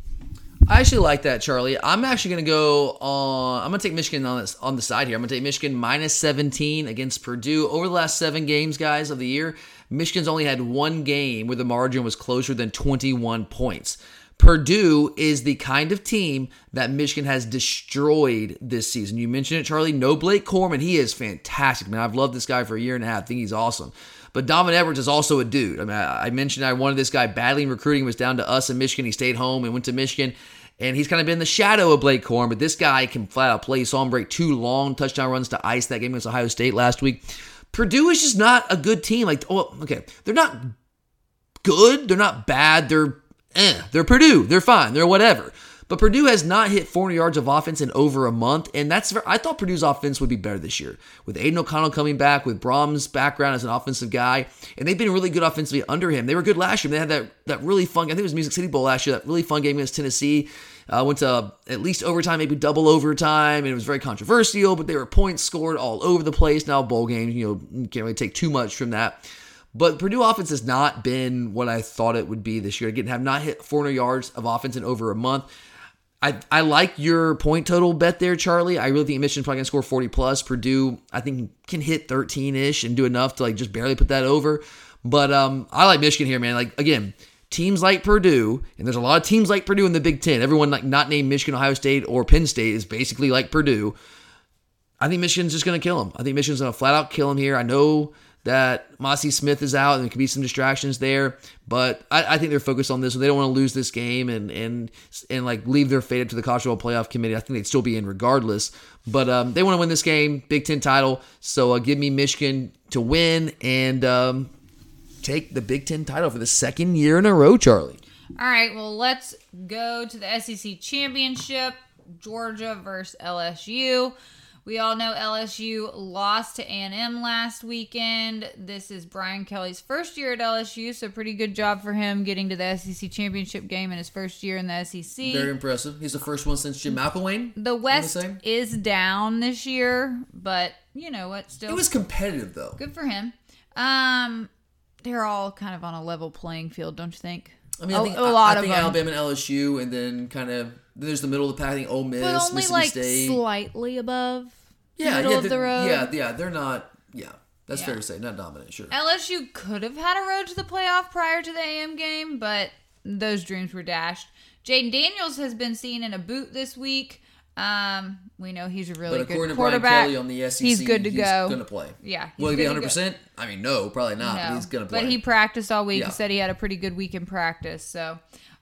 I actually like that, Charlie. I'm actually going to go on. I'm going to take Michigan on this on the side here. I'm going to take Michigan minus 17 against Purdue. Over the last seven games, guys, of the year, Michigan's only had one game where the margin was closer than 21 points. Purdue is the kind of team that Michigan has destroyed this season. You mentioned it, Charlie. No Blake Corum. He is fantastic, man. I've loved this guy for a year and a half. I think he's awesome. But Donovan Edwards is also a dude. I mean, I mentioned I wanted this guy badly in recruiting. It was down to us in Michigan. He stayed home and went to Michigan. And he's kind of been the shadow of Blake Corum, but this guy can flat out play. Saw him break two long touchdown runs to ice that game against Ohio State last week. Purdue is just not a good team. Like, oh, okay, they're not good. They're not bad. They're eh. They're Purdue. They're fine. They're whatever. But Purdue has not hit 400 yards of offense in over a month, and that's I thought Purdue's offense would be better this year with Aidan O'Connell coming back, with Brohm's background as an offensive guy, and they've been really good offensively under him. They were good last year. They had that that really fun. I think it was Music City Bowl last year. That really fun game against Tennessee. Uh, went to at least overtime, maybe double overtime, and it was very controversial. But there were points scored all over the place. Now bowl games, you know, can't really take too much from that. But Purdue offense has not been what I thought it would be this year. Again, have not hit 400 yards of offense in over a month. I, I like your point total bet there, Charlie. I really think Michigan's probably gonna score 40 plus. Purdue, I think, can hit 13 ish and do enough to like just barely put that over. But um, I like Michigan here, man. Like again, teams like Purdue, and there's a lot of teams like Purdue in the Big Ten. Everyone like not named Michigan, Ohio State, or Penn State is basically like Purdue. I think Michigan's just gonna kill them. I think Michigan's gonna flat out kill them here. I know that Mazi Smith is out and there could be some distractions there. But I, I think they're focused on this, so they don't want to lose this game and and and like leave their fate up to the college football playoff committee. I think they'd still be in regardless. But um, they want to win this game, Big Ten title. So uh, give me Michigan to win and um, take the Big Ten title for the second year in a row, Charlie. All right, well, let's go to the SEC championship. Georgia versus LSU. We all know LSU lost to A&M last weekend. This is Brian Kelly's first year at LSU, so pretty good job for him getting to the SEC championship game in his first year in the SEC. Very impressive. He's the first one since Jim McElwain. the West is down this year, but you know what? Still, It was competitive though. good for him. Um, they're all kind of on a level playing field, don't you think? I mean, I A- think, a lot I of think them. Alabama and LSU, and then kind of there's the middle of the pack. I think Ole Miss, but only Mississippi like State. slightly above yeah, middle yeah, of the road. Yeah, yeah, they're not. Yeah, that's Yeah. fair to say. Not dominant, sure. LSU could have had a road to the playoff prior to the A&M game, but those dreams were dashed. Jayden Daniels has been seen in a boot this week. Um, we know he's a really but good according to Brian quarterback. Kelly on the SEC, he's good to go. Going to play. Yeah, Will he be 100? percent I mean, no, probably not. But he's going to play. But he practiced all week. Yeah. He said he had a pretty good week in practice. So,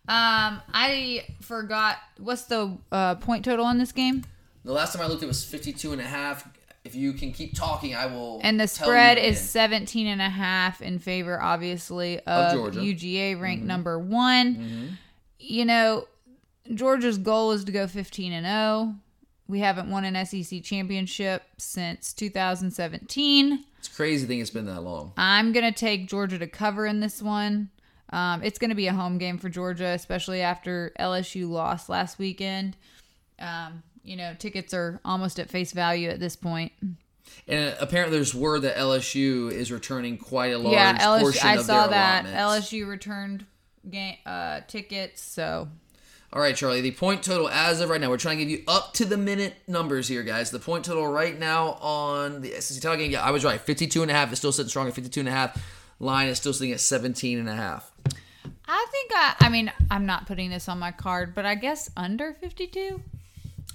um, I forgot what's the uh, point total on this game, the last time I looked, it was 52 and a half. If you can keep talking, I will. and the spread is when. 17 and a half in favor, obviously, of, Georgia. Mm-hmm. UGA ranked number one. You know, Georgia's goal is to go 15 and 0. We haven't won an SEC championship since 2017. It's crazy thing. It's been that long. I'm going to take Georgia to cover in this one. Um, it's going to be a home game for Georgia, especially after LSU lost last weekend. Um, you know, tickets are almost at face value at this point. And apparently, there's word that LSU is returning quite a large yeah, LSU. portion I of saw their that allotments. LSU returned game uh, tickets. So All right, Charlie. The point total as of right now, we're trying to give you up to the minute numbers here, guys. The point total right now on the SEC title game, yeah, I was right. 52 and a half is still sitting strong at 52 and a half. Line is still sitting at 17 and a half. I think I. I mean, I'm not putting this on my card, but I guess under 52.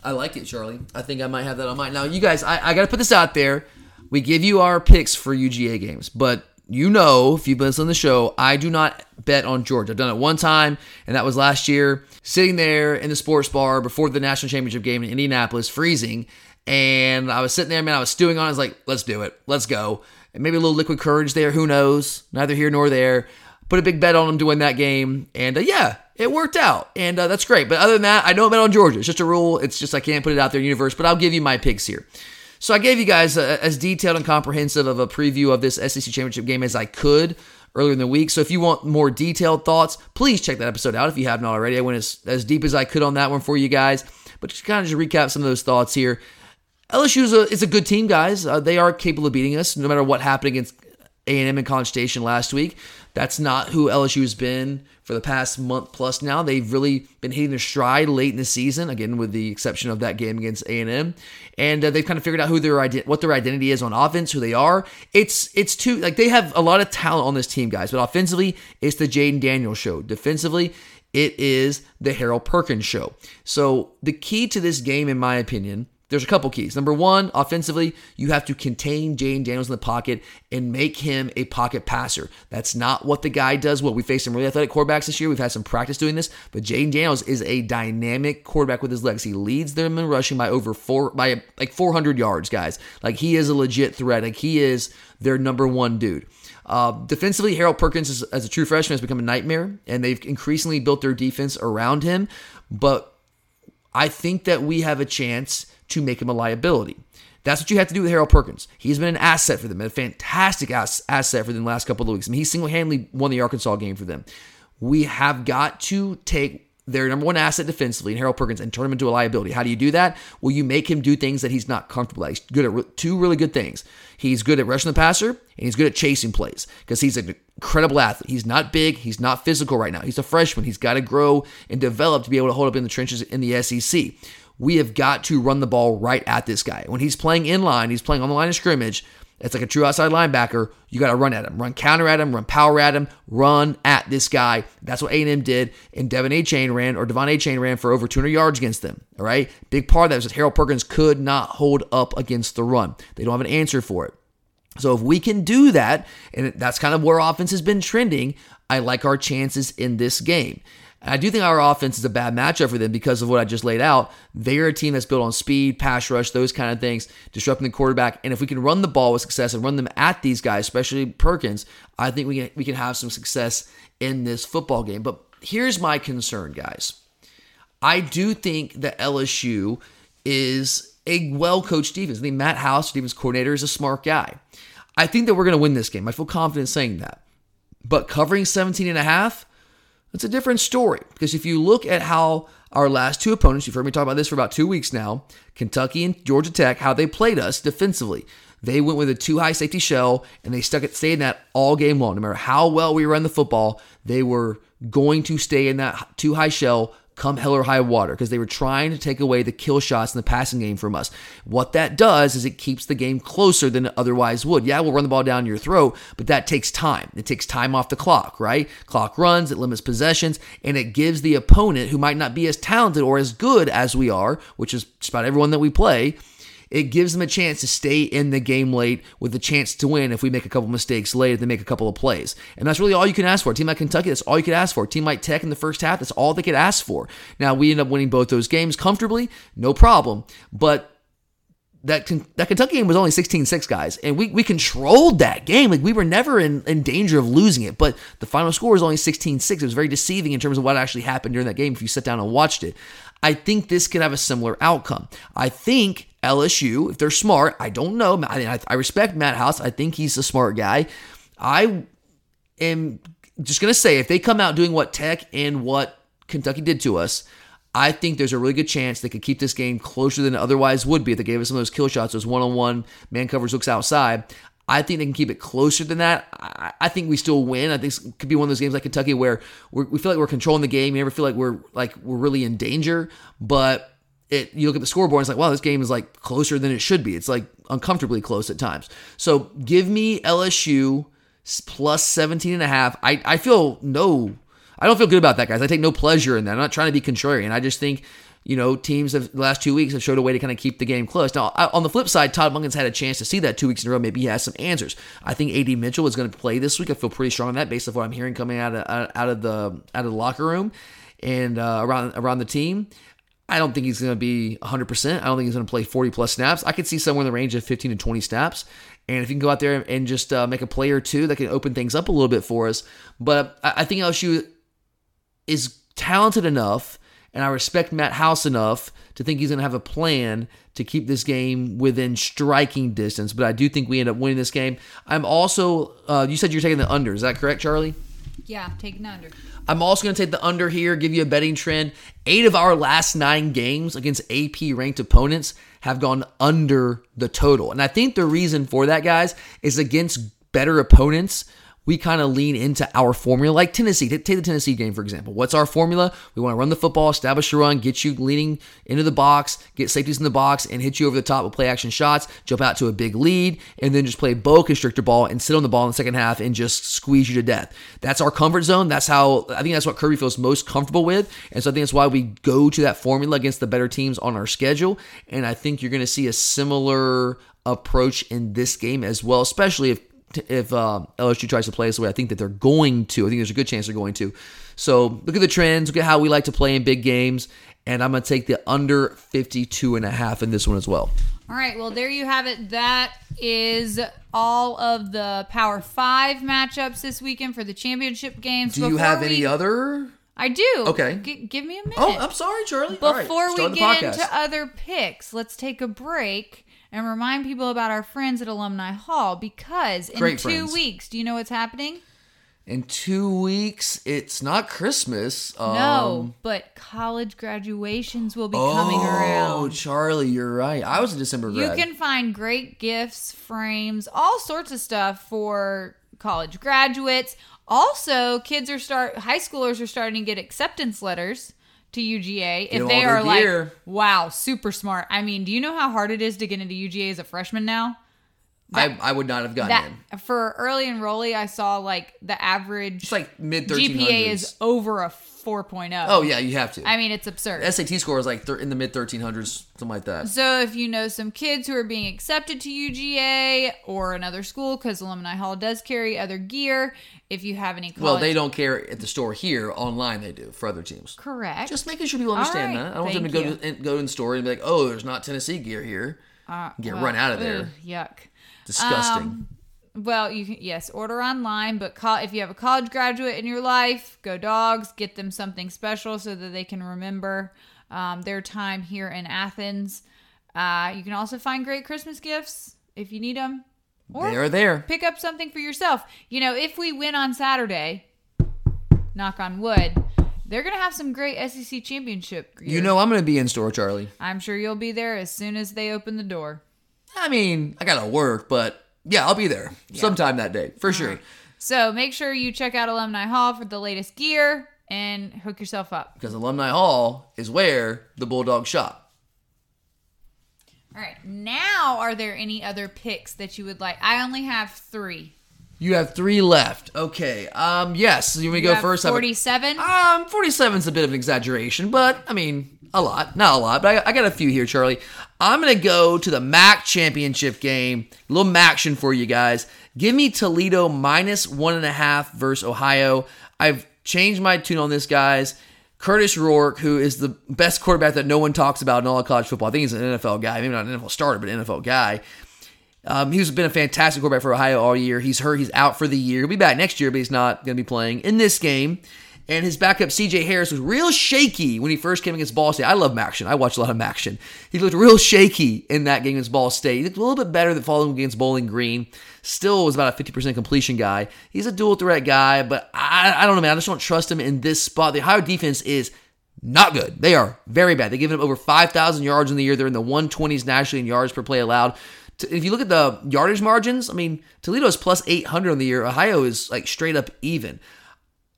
I like it, Charlie. I think I might have that on mine. Now, you guys, I, I got to put this out there. We give you our picks for UGA games, but you know, if you've been listening to the show, I do not bet on Georgia. I've done it one time, and that was last year, sitting there in the sports bar before the national championship game in Indianapolis, freezing. And I was sitting there, man, I was stewing on it. I was like, let's do it. Let's go. And maybe a little liquid courage there. Who knows? Neither here nor there. Put a big bet on them to win that game. And uh, yeah, it worked out. And uh, that's great. But other than that, I don't bet on Georgia. It's just a rule. It's just I can't put it out there in the universe. But I'll give you my picks here. So I gave you guys a, as detailed and comprehensive of a preview of this SEC championship game as I could earlier in the week. So if you want more detailed thoughts, please check that episode out if you haven't already. I went as, as deep as I could on that one for you guys. But just kind of just recap some of those thoughts here. LSU is a, is a good team, guys. Uh, they are capable of beating us, no matter what happened against A&M and College Station last week. That's not who LSU has been for the past month plus now. They've really been hitting their stride late in the season, again with the exception of that game against A&M, and uh, they've kind of figured out who their ide- what their identity is on offense, who they are. It's it's too like they have a lot of talent on this team, guys. But offensively, it's the Jayden Daniels show. Defensively, it is the Harold Perkins show. So the key to this game, in my opinion, there's a couple keys. Number one, offensively, you have to contain Jayden Daniels in the pocket and make him a pocket passer. That's not what the guy does. Well, we faced some really athletic quarterbacks this year. We've had some practice doing this, but Jayden Daniels is a dynamic quarterback with his legs. He leads them in rushing by over four by like 400 yards, guys. Like he is a legit threat. Like he is their number one dude. Uh, defensively, Harold Perkins, is, as a true freshman, has become a nightmare, and they've increasingly built their defense around him. But I think that we have a chance to make him a liability. That's what you have to do with Harold Perkins. He's been an asset for them, a fantastic ass- asset for them the last couple of weeks. I mean, he single handedly won the Arkansas game for them. We have got to take their number one asset defensively in Harold Perkins and turn him into a liability. How do you do that? Well, you make him do things that he's not comfortable at. He's good at re- two really good things. He's good at rushing the passer and he's good at chasing plays because he's an incredible athlete. He's not big, he's not physical right now. He's a freshman. He's got to grow and develop to be able to hold up in the trenches in the SEC. We have got to run the ball right at this guy. When he's playing in line, he's playing on the line of scrimmage it's like a true outside linebacker. You got to run at him, run counter at him, run power at him, run at this guy. That's what A&M did, and Devon Achane ran, or Devon Achane ran for over 200 yards against them. All right, big part of that was that Harold Perkins could not hold up against the run. They don't have an answer for it. So if we can do that, and that's kind of where offense has been trending, I like our chances in this game. I do think our offense is a bad matchup for them because of what I just laid out. They're a team that's built on speed, pass rush, those kind of things, disrupting the quarterback. And if we can run the ball with success and run them at these guys, especially Perkins, I think we can, we can have some success in this football game. But here's my concern, guys. I do think that LSU is a well coached defense. I think Matt House, defense coordinator, is a smart guy. I think that we're going to win this game. I feel confident saying that. But covering 17 and a half, it's a different story because if you look at how our last two opponents, you've heard me talk about this for about two weeks now, Kentucky and Georgia Tech, how they played us defensively. They went with a two high safety shell and they stuck it, stayed in that all game long. No matter how well we run the football, they were going to stay in that two high shell come hell or high water because they were trying to take away the kill shots in the passing game from us. What that does is it keeps the game closer than it otherwise would. Yeah, we'll run the ball down your throat, but that takes time. It takes time off the clock, right? Clock runs, it limits possessions, and it gives the opponent who might not be as talented or as good as we are, which is just about everyone that we play, it gives them a chance to stay in the game late with a chance to win if we make a couple mistakes late, if they make a couple of plays. And that's really all you can ask for. A team like Kentucky, that's all you could ask for. A team like Tech in the first half, that's all they could ask for. Now, we end up winning both those games comfortably, no problem. But that that Kentucky game was only 16-6 guys and we, we controlled that game like we were never in, in danger of losing it but the final score was only 16-6 it was very deceiving in terms of what actually happened during that game if you sat down and watched it I think this could have a similar outcome I think LSU if they're smart I don't know I, I respect Matt House I think he's a smart guy I am just gonna say if they come out doing what Tech and what Kentucky did to us I think there's a really good chance they could keep this game closer than it otherwise would be if they gave us some of those kill shots, those one on one man covers looks outside. I think they can keep it closer than that. I, I think we still win. I think it could be one of those games like Kentucky where we feel like we're controlling the game. You never feel like we're like we're really in danger, but it you look at the scoreboard and it's like, wow, this game is like closer than it should be. It's like uncomfortably close at times. So give me LSU plus 17 and a half. I, I feel no I don't feel good about that, guys. I take no pleasure in that. I'm not trying to be contrarian. I just think, you know, teams of the last two weeks have showed a way to kind of keep the game close. Now, on the flip side, Todd Monken's had a chance to see that two weeks in a row. Maybe he has some answers. I think AD Mitchell is going to play this week. I feel pretty strong on that based on what I'm hearing coming out of out of the out of the locker room and uh, around around the team. I don't think he's going to be 100%. I don't think he's going to play 40 plus snaps. I could see somewhere in the range of 15 to 20 snaps. And if you can go out there and just uh, make a play or two, that can open things up a little bit for us. But I think LSU is talented enough, and I respect Matt House enough to think he's going to have a plan to keep this game within striking distance. But I do think we end up winning this game. I'm also, uh, you said you're taking the under. Is that correct, Charlie? Yeah, taking the under. I'm also going to take the under here, give you a betting trend. Eight of our last nine games against AP ranked opponents have gone under the total. And I think the reason for that, guys, is against better opponents we kind of lean into our formula, like Tennessee. Take the Tennessee game, for example. What's our formula? We want to run the football, establish a run, get you leaning into the box, get safeties in the box, and hit you over the top with play action shots, jump out to a big lead, and then just play bow constrictor ball and sit on the ball in the second half and just squeeze you to death. That's our comfort zone. That's how I think that's what Kirby feels most comfortable with. And so I think that's why we go to that formula against the better teams on our schedule. And I think you're going to see a similar approach in this game as well, especially if if uh, LSU tries to play us the way I think that they're going to. I think there's a good chance they're going to. So look at the trends. Look at how we like to play in big games. And I'm going to take the under 52 and a half in this one as well. All right. Well, there you have it. That is all of the Power Five matchups this weekend for the championship games. Do you have we- any other? I do. Okay. G- give me a minute. Oh, I'm sorry, Charlie. All right, Before we get podcast. into other picks, let's take a break and remind people about our friends at Alumni Hall because in Great two friends. weeks, do you know what's happening? In two weeks, it's not Christmas. no, Um, but college graduations will be coming around. Oh. Charlie, you're right. I was a December You can find great gifts, frames, all sorts of stuff for college graduates. Also, kids are start high schoolers are starting to get acceptance letters to UGA if they are like, wow, super smart. I mean, do you know how hard it is to get into UGA as a freshman now? I, I would not have gotten That in. for early enrollee, I saw like the average It's like mid 1300s. GPA is over a 4.0. Oh, yeah, you have to. I mean, it's absurd. SAT score is like in the mid 1300s, something like that. So if you know some kids who are being accepted to UGA or another school, because Alumni Hall does carry other gear, if you have any college, Well, they don't care at the store here. Online, they do for other teams. correct. Just making sure people understand right, that. I don't want them to thank go to, go in the store and be like, "Oh, there's not Tennessee gear here." Uh, Get well, run out of there. ugh, yuck. Disgusting. Um, Well, you can yes order online, but call, if you have a college graduate in your life, go dogs. Get them something special so that they can remember um, their time here in Athens. Uh, you can also find great Christmas gifts if you need them, or they are there. pick up something for yourself. You know, if we win on Saturday, knock on wood, they're gonna have some great SEC championship. You know, I'm going to be in store, Charlie. I'm sure you'll be there as soon as they open the door. I mean, I got to work, but yeah, I'll be there sometime that day for sure. So make sure you check out Alumni Hall for the latest gear and hook yourself up. Because Alumni Hall is where the Bulldogs shop. All right. Now, are there any other picks that you would like? I only have three. You have three left. Okay. Um. Yes. You want me to You go first? I have a- 47. Um, 47 is a bit of an exaggeration, but I mean, a lot. Not a lot, but I, I got a few here, Charlie. I'm going to go to the MAC championship game. A little MACtion for you guys. Give me Toledo minus one and a half versus Ohio. I've changed my tune on this, guys. Kurtis Rourke, who is the best quarterback that no one talks about in all of college football. I think he's an NFL guy. Maybe not an NFL starter, but an NFL guy. Um, he's been a fantastic quarterback for Ohio all year. He's hurt. He's out for the year. He'll be back next year, but he's not going to be playing in this game. And his backup, CJ Harris, was real shaky when he first came against Ball State. I love MACtion. I watch a lot of MACtion. He looked real shaky in that game against Ball State. He looked a little bit better than following against Bowling Green. Still was about a 50% completion guy. He's a dual threat guy, but I, I don't know, man. I just don't trust him in this spot. The Ohio defense is not good. They are very bad. They give up over 5,000 yards in the year. They're in the 120s nationally in yards per play allowed. If you look at the yardage margins, I mean, Toledo is plus 800 on the year. Ohio is like straight up even.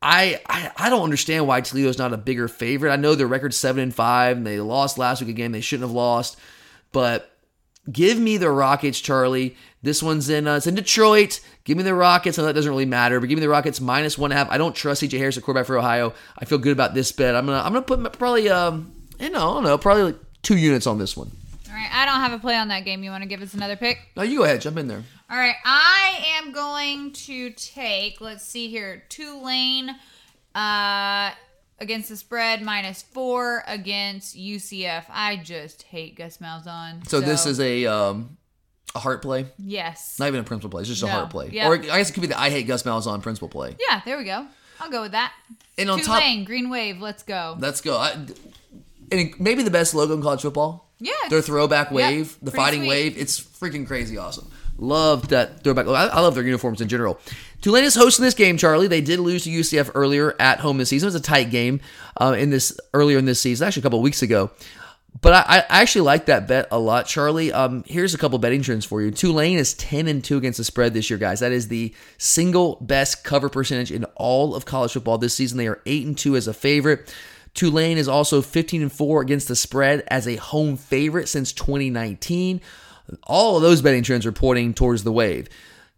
I, I I don't understand why Toledo's not a bigger favorite. I know their record's seven and five, and they lost last week again. They shouldn't have lost, but give me the Rockets, Charlie. This one's in uh, it's in Detroit. Give me the Rockets. I know that doesn't really matter, but give me the Rockets minus one a half. I don't trust CJ Harris, at quarterback for Ohio. I feel good about this bet. I'm gonna I'm gonna put probably um you know I don't know probably like two units on this one. Right. I don't have a play on that game. You want to give us another pick? No, you go ahead, jump in there. All right. I am going to take, let's see here, Tulane uh, against the spread, minus four against UCF. I just hate Gus Malzahn. So, this is a um a heart play, Yes. not even a principal play. It's just a heart play, Yeah. or I guess it could be the I hate Gus Malzahn principal play. Yeah, there we go. I'll go with that. And on top- Tulane, Green Wave, let's go. Let's go. I, and maybe the best logo in college football. Yeah, Their throwback wave, the fighting sweet. wave. It's freaking crazy awesome. Loved that throwback. I, I love their uniforms in general. Tulane is hosting this game, Charlie. They did lose to UCF earlier at home this season. It was a tight game uh, in this earlier in this season, actually a couple weeks ago. But I, I actually like that bet a lot, Charlie. Um, here's a couple betting trends for you. Tulane is 10 and 2 against the spread this year, guys. That is the single best cover percentage in all of college football this season. They are 8 and 2 as a favorite. Tulane is also 15 and 4 against the spread as a home favorite since 2019. All of those betting trends are pointing towards the wave.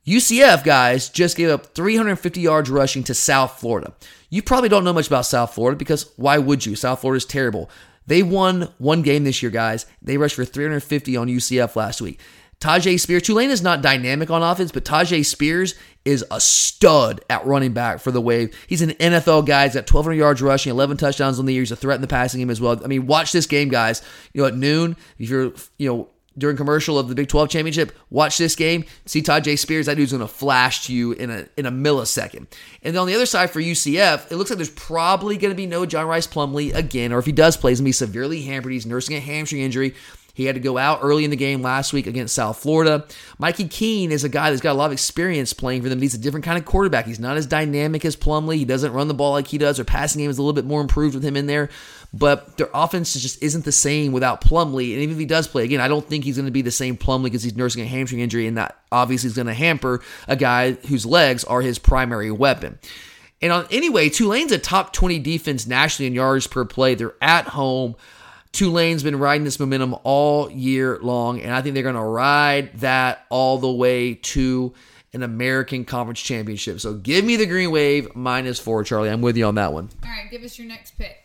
UCF guys just gave up 350 yards rushing to South Florida. You probably don't know much about South Florida because why would you? South Florida is terrible. They won one game this year, guys. They rushed for 350 on UCF last week. Tyjae Spears, Tulane is not dynamic on offense, but Tyjae Spears is a stud at running back for the Wave. He's an NFL guy. He's got 1,200 yards rushing, 11 touchdowns on the year. He's a threat in the passing game as well. I mean, watch this game, guys. You know, at noon, if you're, you know, during commercial of the Big 12 championship, watch this game. See Tyjae Spears. That dude's going to flash to you in a in a millisecond. And then on the other side for UCF, it looks like there's probably going to be no John Rhys Plumlee again, or if he does play, he's going to be severely hampered. He's nursing a hamstring injury. He had to go out early in the game last week against South Florida. Mikey Keene is a guy that's got a lot of experience playing for them. He's a different kind of quarterback. He's not as dynamic as Plumlee. He doesn't run the ball like he does. Their passing game is a little bit more improved with him in there, but their offense just isn't the same without Plumlee. And even if he does play again, I don't think he's going to be the same Plumlee because he's nursing a hamstring injury, and that obviously is going to hamper a guy whose legs are his primary weapon. And on anyway, Tulane's a top 20 defense nationally in yards per play. They're at home. Tulane's been riding this momentum all year long, and I think they're going to ride that all the way to an American Conference Championship. So give me the Green Wave minus four, Charlie. I'm with you on that one. All right, give us your next pick.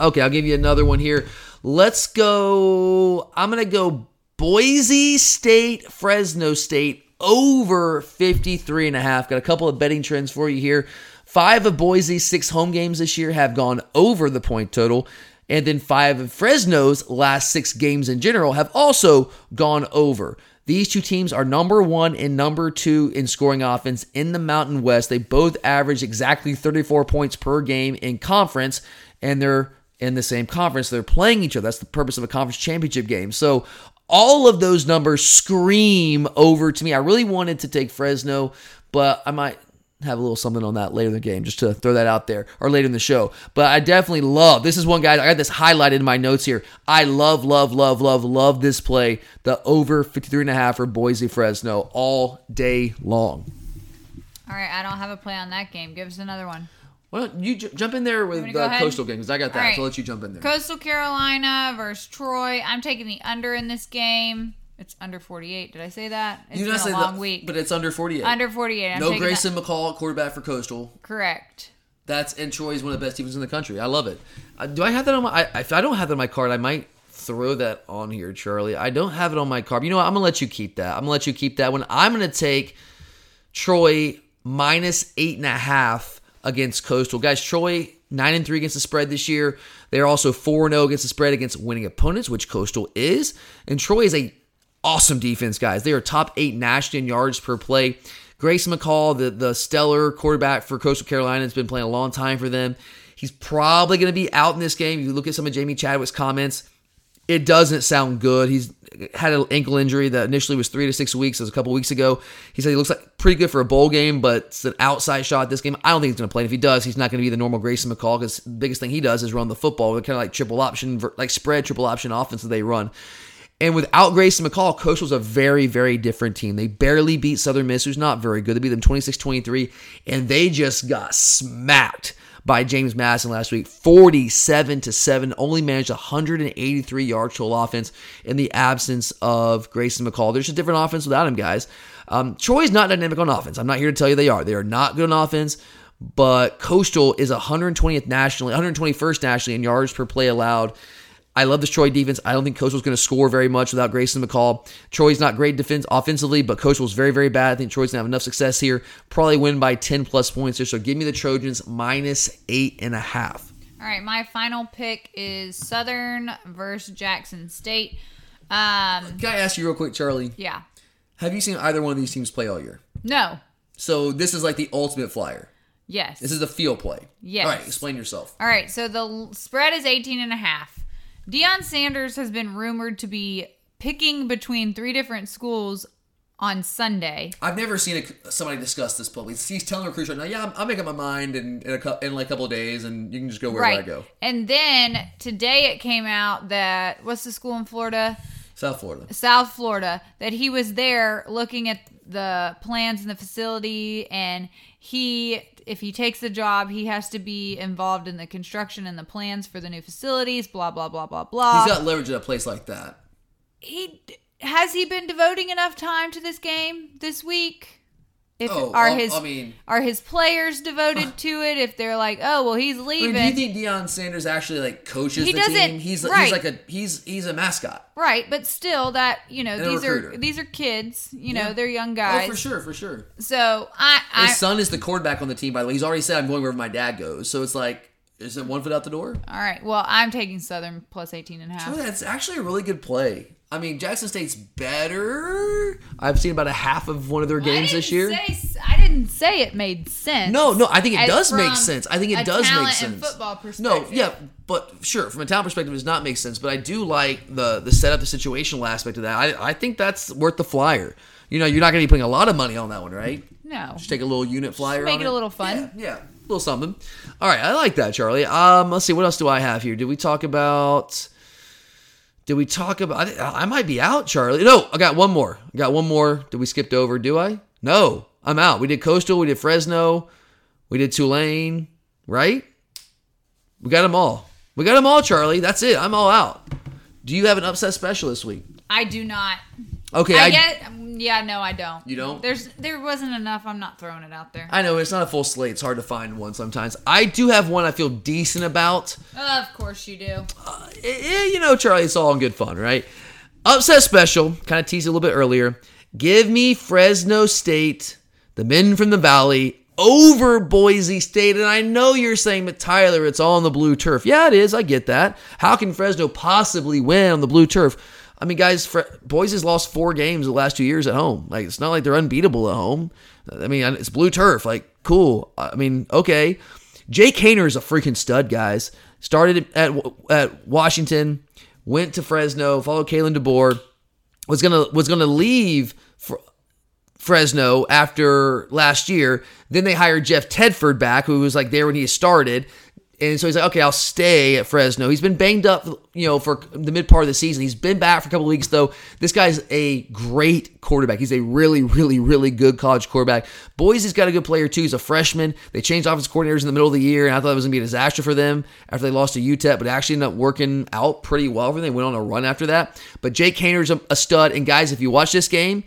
Okay, I'll give you another one here. Let's go. I'm going to go Boise State, Fresno State over 53 and a half. Got a couple of betting trends for you here. Five of Boise's six home games this year have gone over the point total. And then five of Fresno's last six games in general have also gone over. These two teams are number one and number two in scoring offense in the Mountain West. They both average exactly 34 points per game in conference, and they're in the same conference. They're playing each other. That's the purpose of a conference championship game. So all of those numbers scream over to me. I really wanted to take Fresno, but I might have a little something on that later in the game, just to throw that out there, or later in the show. But I definitely love this is one guy. I got this highlighted in my notes here. I love, love, love, love, love this play. The over 53 and a half for Boise Fresno all day long. All right, I don't have a play on that game. Give us another one. Well, you j- jump in there with the coastal game because I got that. Right. So I'll let you jump in there. Coastal Carolina versus Troy. I'm taking the under in this game. It's under 48. Did I say that? It's You been not a say long that, week. but it's under 48. under 48. I'm no taking that- Grayson McCall, quarterback for Coastal. Correct. That's and Troy is one of the best teams in the country. I love it. Uh, do I have that on my? I, if I don't have that on my card, I might throw that on here, Charlie. I don't have it on my card. You know what? I'm gonna let you keep that. I'm gonna let you keep that one. I'm gonna take Troy minus eight and a half against Coastal. Guys, Troy nine and three against the spread this year. They're also four and zero against the spread against winning opponents, which Coastal is. And Troy is a awesome defense, guys. They are top eight nationally in yards per play. Grayson McCall, the, the stellar quarterback for Coastal Carolina, has been playing a long time for them. He's probably going to be out in this game. If you look at some of Jamey Chadwell's comments, it doesn't sound good. He's had an ankle injury that initially was three to six weeks. It was a couple weeks ago. He said he looks like pretty good for a bowl game, but it's an outside shot this game. I don't think he's going to play. And if he does, he's not going to be the normal Grayson McCall because the biggest thing he does is run the football. They're kind of like triple option, like spread triple option offense that they run. And without Grayson McCall, Coastal's a very, very different team. They barely beat Southern Miss, who's not very good. They beat them 26 23, and they just got smacked by James Madison last week 47 to 7. Only managed 183 yards total offense in the absence of Grayson McCall. There's a different offense without him, guys. Um, Troy's not dynamic on offense. I'm not here to tell you they are. They are not good on offense but Coastal is 120th nationally, 121st nationally in yards per play allowed. I love this Troy defense. I don't think Coastal's going to score very much without Grayson McCall. Troy's not great defense offensively, but Coastal's very, very bad. I think Troy's going to have enough success here. Probably win by 10 plus points here. So give me the Trojans minus eight and a half. All right, my final pick is Southern versus Jackson State. Um, Can I ask you real quick, Charlie? yeah. Have you seen either one of these teams play all year? No. So this is like the ultimate flyer. Yes. This is a field play. Yes. All right, explain yourself. All right, so the spread is 18 and a half. Deion Sanders has been rumored to be picking between three different schools on Sunday. I've never seen a, somebody discuss this publicly. He's telling recruits right now, yeah, I'm, I'll make up my mind in, in, a, in like a couple of days, and you can just go wherever I go. And then today it came out that what's the school in Florida? South Florida. South Florida that he was there looking at the plans and the facility and he if he takes the job he has to be involved in the construction and the plans for the new facilities blah blah blah blah blah He's got leverage at a place like that. he has he been devoting enough time to this game this week if Oh, are um, his I mean- are his players devoted to it if they're like oh well he's I mean, leaving do you think Deion Sanders actually like coaches He the doesn't- team? He's right. he's like a he's he's a mascot. right but still that you know And these are these are kids you know Yeah. they're young guys Oh, for sure, for sure. so i i His son is the quarterback on the team. By the way, he's already said I'm going wherever my dad goes. So it's like, is it one foot out the door? All right. Well, I'm taking Southern plus 18 and a half. Oh, that's actually a really good play. I mean, Jackson State's better. I've seen about a half of one of their games this year. I I didn't say it made sense. No, no, I think it does make sense. I think it does make sense. football No, yeah, but sure, from a talent perspective, it does not make sense. But I do like the the setup, the situational aspect of that. I, I think that's worth the flyer. You know, you're not going to be putting a lot of money on that one, right? No. Just take a little unit flyer. make on it a little fun. Yeah, yeah, a little something. All right, I like that, Charlie. Um, let's see, what else do I have here? Did we talk about? Did we talk about? I, I might be out, Charlie. No, I got one more. I got one more. Did we skipped over? Do I? No, I'm out. We did Coastal. We did Fresno. We did Tulane. Right? We got them all. We got them all, Charlie. That's it. I'm all out. Do you have an upset special this week? I do not. Okay, I, I, get. Yeah, no, I don't. You don't? There's there wasn't enough. I'm not throwing it out there. I know it's not a full slate. It's hard to find one sometimes. I do have one I feel decent about. of course you do. Eh, you know, Charlie, it's all in good fun, right? Upset special, kind of teased a little bit earlier. Give me Fresno State, the men from the Valley, over Boise State. And I know you're saying, but Tyler, it's all on the blue turf. Yeah, it is. I get that. How can Fresno possibly win on the blue turf? I mean, guys, Fre- Boise's lost four games the last two years at home. Like, it's not like they're unbeatable at home. I mean, it's blue turf. Like, cool. I mean, okay. Jake Haener is a freaking stud, guys. Started at at Washington, went to Fresno, followed Kalen DeBoer, was gonna was gonna leave Fr- Fresno after last year. Then they hired Jeff Tedford back, who was like there when he started. And so he's like, okay, I'll stay at Fresno. He's been banged up, you know, for the mid part of the season. He's been back for a couple weeks though. This guy's a great quarterback. He's a really, really, really good college quarterback. Boise's got a good player too. He's a freshman. They changed offensive coordinators in the middle of the year, and I thought it was gonna be a disaster for them after they lost to UTEP, but it actually ended up working out pretty well for them. They went on a run after that. But Jake Haener's a, a stud. And guys, if you watch this game,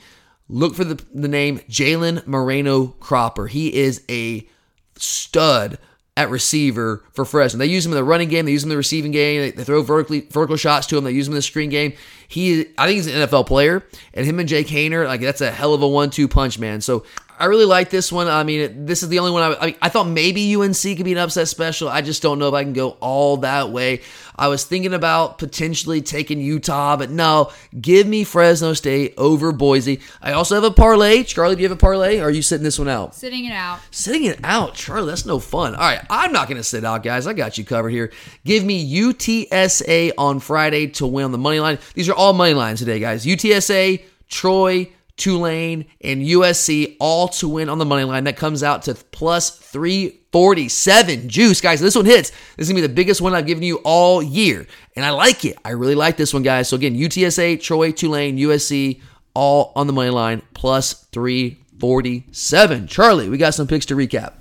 look for the, the name Jalen Moreno Cropper. He is a stud at receiver for Fresno. They use him in the running game. They use him in the receiving game. They, they throw vertically vertical shots to him. They use him in the screen game. He, I think he's an NFL player, and him and Jake Haener, like that's a hell of a one-two punch, man. So I really like this one. I mean, this is the only one I, I, mean, I thought maybe UNC could be an upset special. I just don't know if I can go all that way. I was thinking about potentially taking Utah, but no, give me Fresno State over Boise. I also have a parlay. Charlie, do you have a parlay? Or are you sitting this one out? Sitting it out. Sitting it out, Charlie, that's no fun. All right, I'm not going to sit out, guys. I got you covered here. Give me UTSA on Friday to win on the money line. These are all money lines today, guys. UTSA, Troy, Tulane, and USC all to win on the money line. That comes out to plus 347 juice, guys. This one hits. This is going to be the biggest one I've given you all year. And I like it. I really like this one, guys. So again, UTSA, Troy, Tulane, USC, all on the money line, plus 347. Charlie, we got some picks to recap.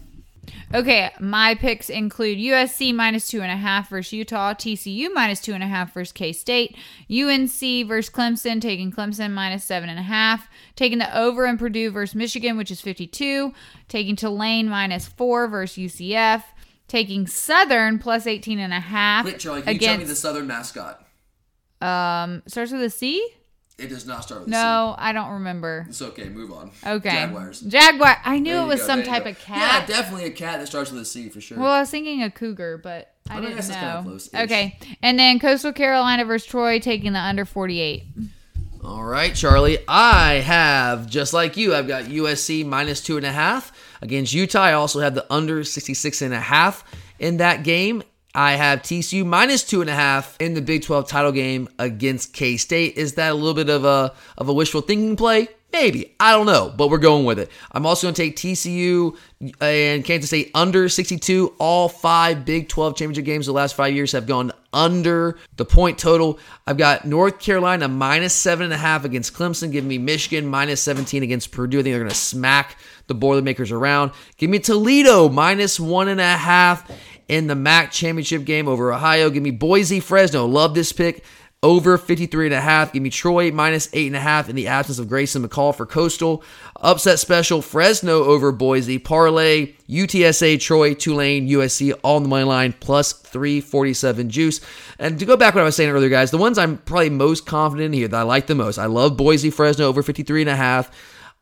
Okay, my picks include USC minus two and a half versus Utah, TCU minus two and a half versus K State, UNC versus Clemson, taking Clemson minus seven and a half, taking the over in Purdue versus Michigan, which is 52, taking Tulane minus four versus UCF, taking Southern plus 18 and a half against, you tell me the Southern mascot? um, starts with a C? It does not start with No, I don't remember. It's okay, move on. Okay. Jaguars. Jaguar. I knew There it you was go, some there you type go. of cat. Yeah, definitely a cat that starts with a C for sure. Well, I was thinking a cougar, but I Oh, didn't yes, that's kinda know. close-ish. Okay, and then Coastal Carolina versus Troy taking the under 48. All right, Charlie. I have, just like you, I've got USC minus two and a half against Utah. I also have the under 66 and a half in that game. I have TCU minus two and a half in the Big 12 title game against K State. Is that a little bit of a of a wishful thinking play? Maybe. I don't know, but we're going with it. I'm also going to take TCU and Kansas State under 62. All five Big 12 championship games the last five years have gone under the point total. I've got North Carolina minus seven and a half against Clemson, giving me Michigan minus 17 against Purdue. I think they're going to smack the Boilermakers around. Give me Toledo minus one and a half in the MAC championship game over Ohio. Give me Boise, Fresno. Love this pick. Over 53 and a half. Give me Troy minus eight and a half in the absence of Grayson McCall for Coastal. Upset special Fresno over Boise. Parlay UTSA, Troy, Tulane, USC all on the money line plus 347 juice. And to go back what I was saying earlier, guys, the ones I'm probably most confident in here that I like the most. I love Boise, Fresno over 53 and a half.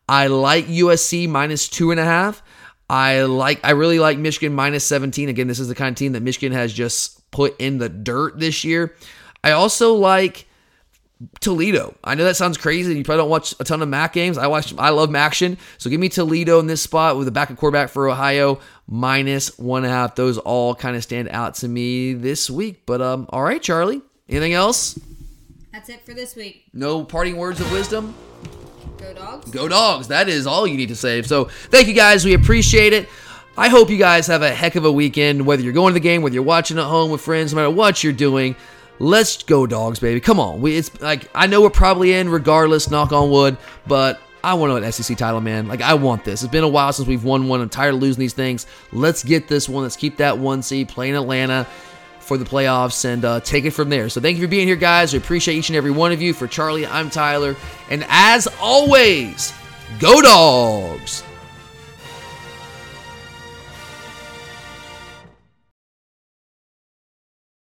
I like USC minus two and a half. I like I really like Michigan minus 17. Again, this is the kind of team that Michigan has just put in the dirt this year. I also like Toledo. I know that sounds crazy. You probably don't watch a ton of MAC games. I watch. I love action. So give me Toledo in this spot with a backup quarterback for Ohio minus one and a half. Those all kind of stand out to me this week. But um, all right, Charlie. Anything else? That's it for this week. No parting words of wisdom. Go dogs. Go dogs. That is all you need to say. So thank you guys. We appreciate it. I hope you guys have a heck of a weekend, whether you're going to the game, whether you're watching at home with friends, no matter what you're doing. Let's go dogs, baby. Come on. We it's like I know we're probably in regardless, knock on wood, but I want an SEC title, man. Like I want this. It's been a while since we've won one. I'm tired of losing these things. Let's get this one. Let's keep that one seed playing Atlanta for the playoffs and uh, take it from there. So thank you for being here, guys. We appreciate each and every one of you. For Charlie, I'm Tyler. And as always, go dogs!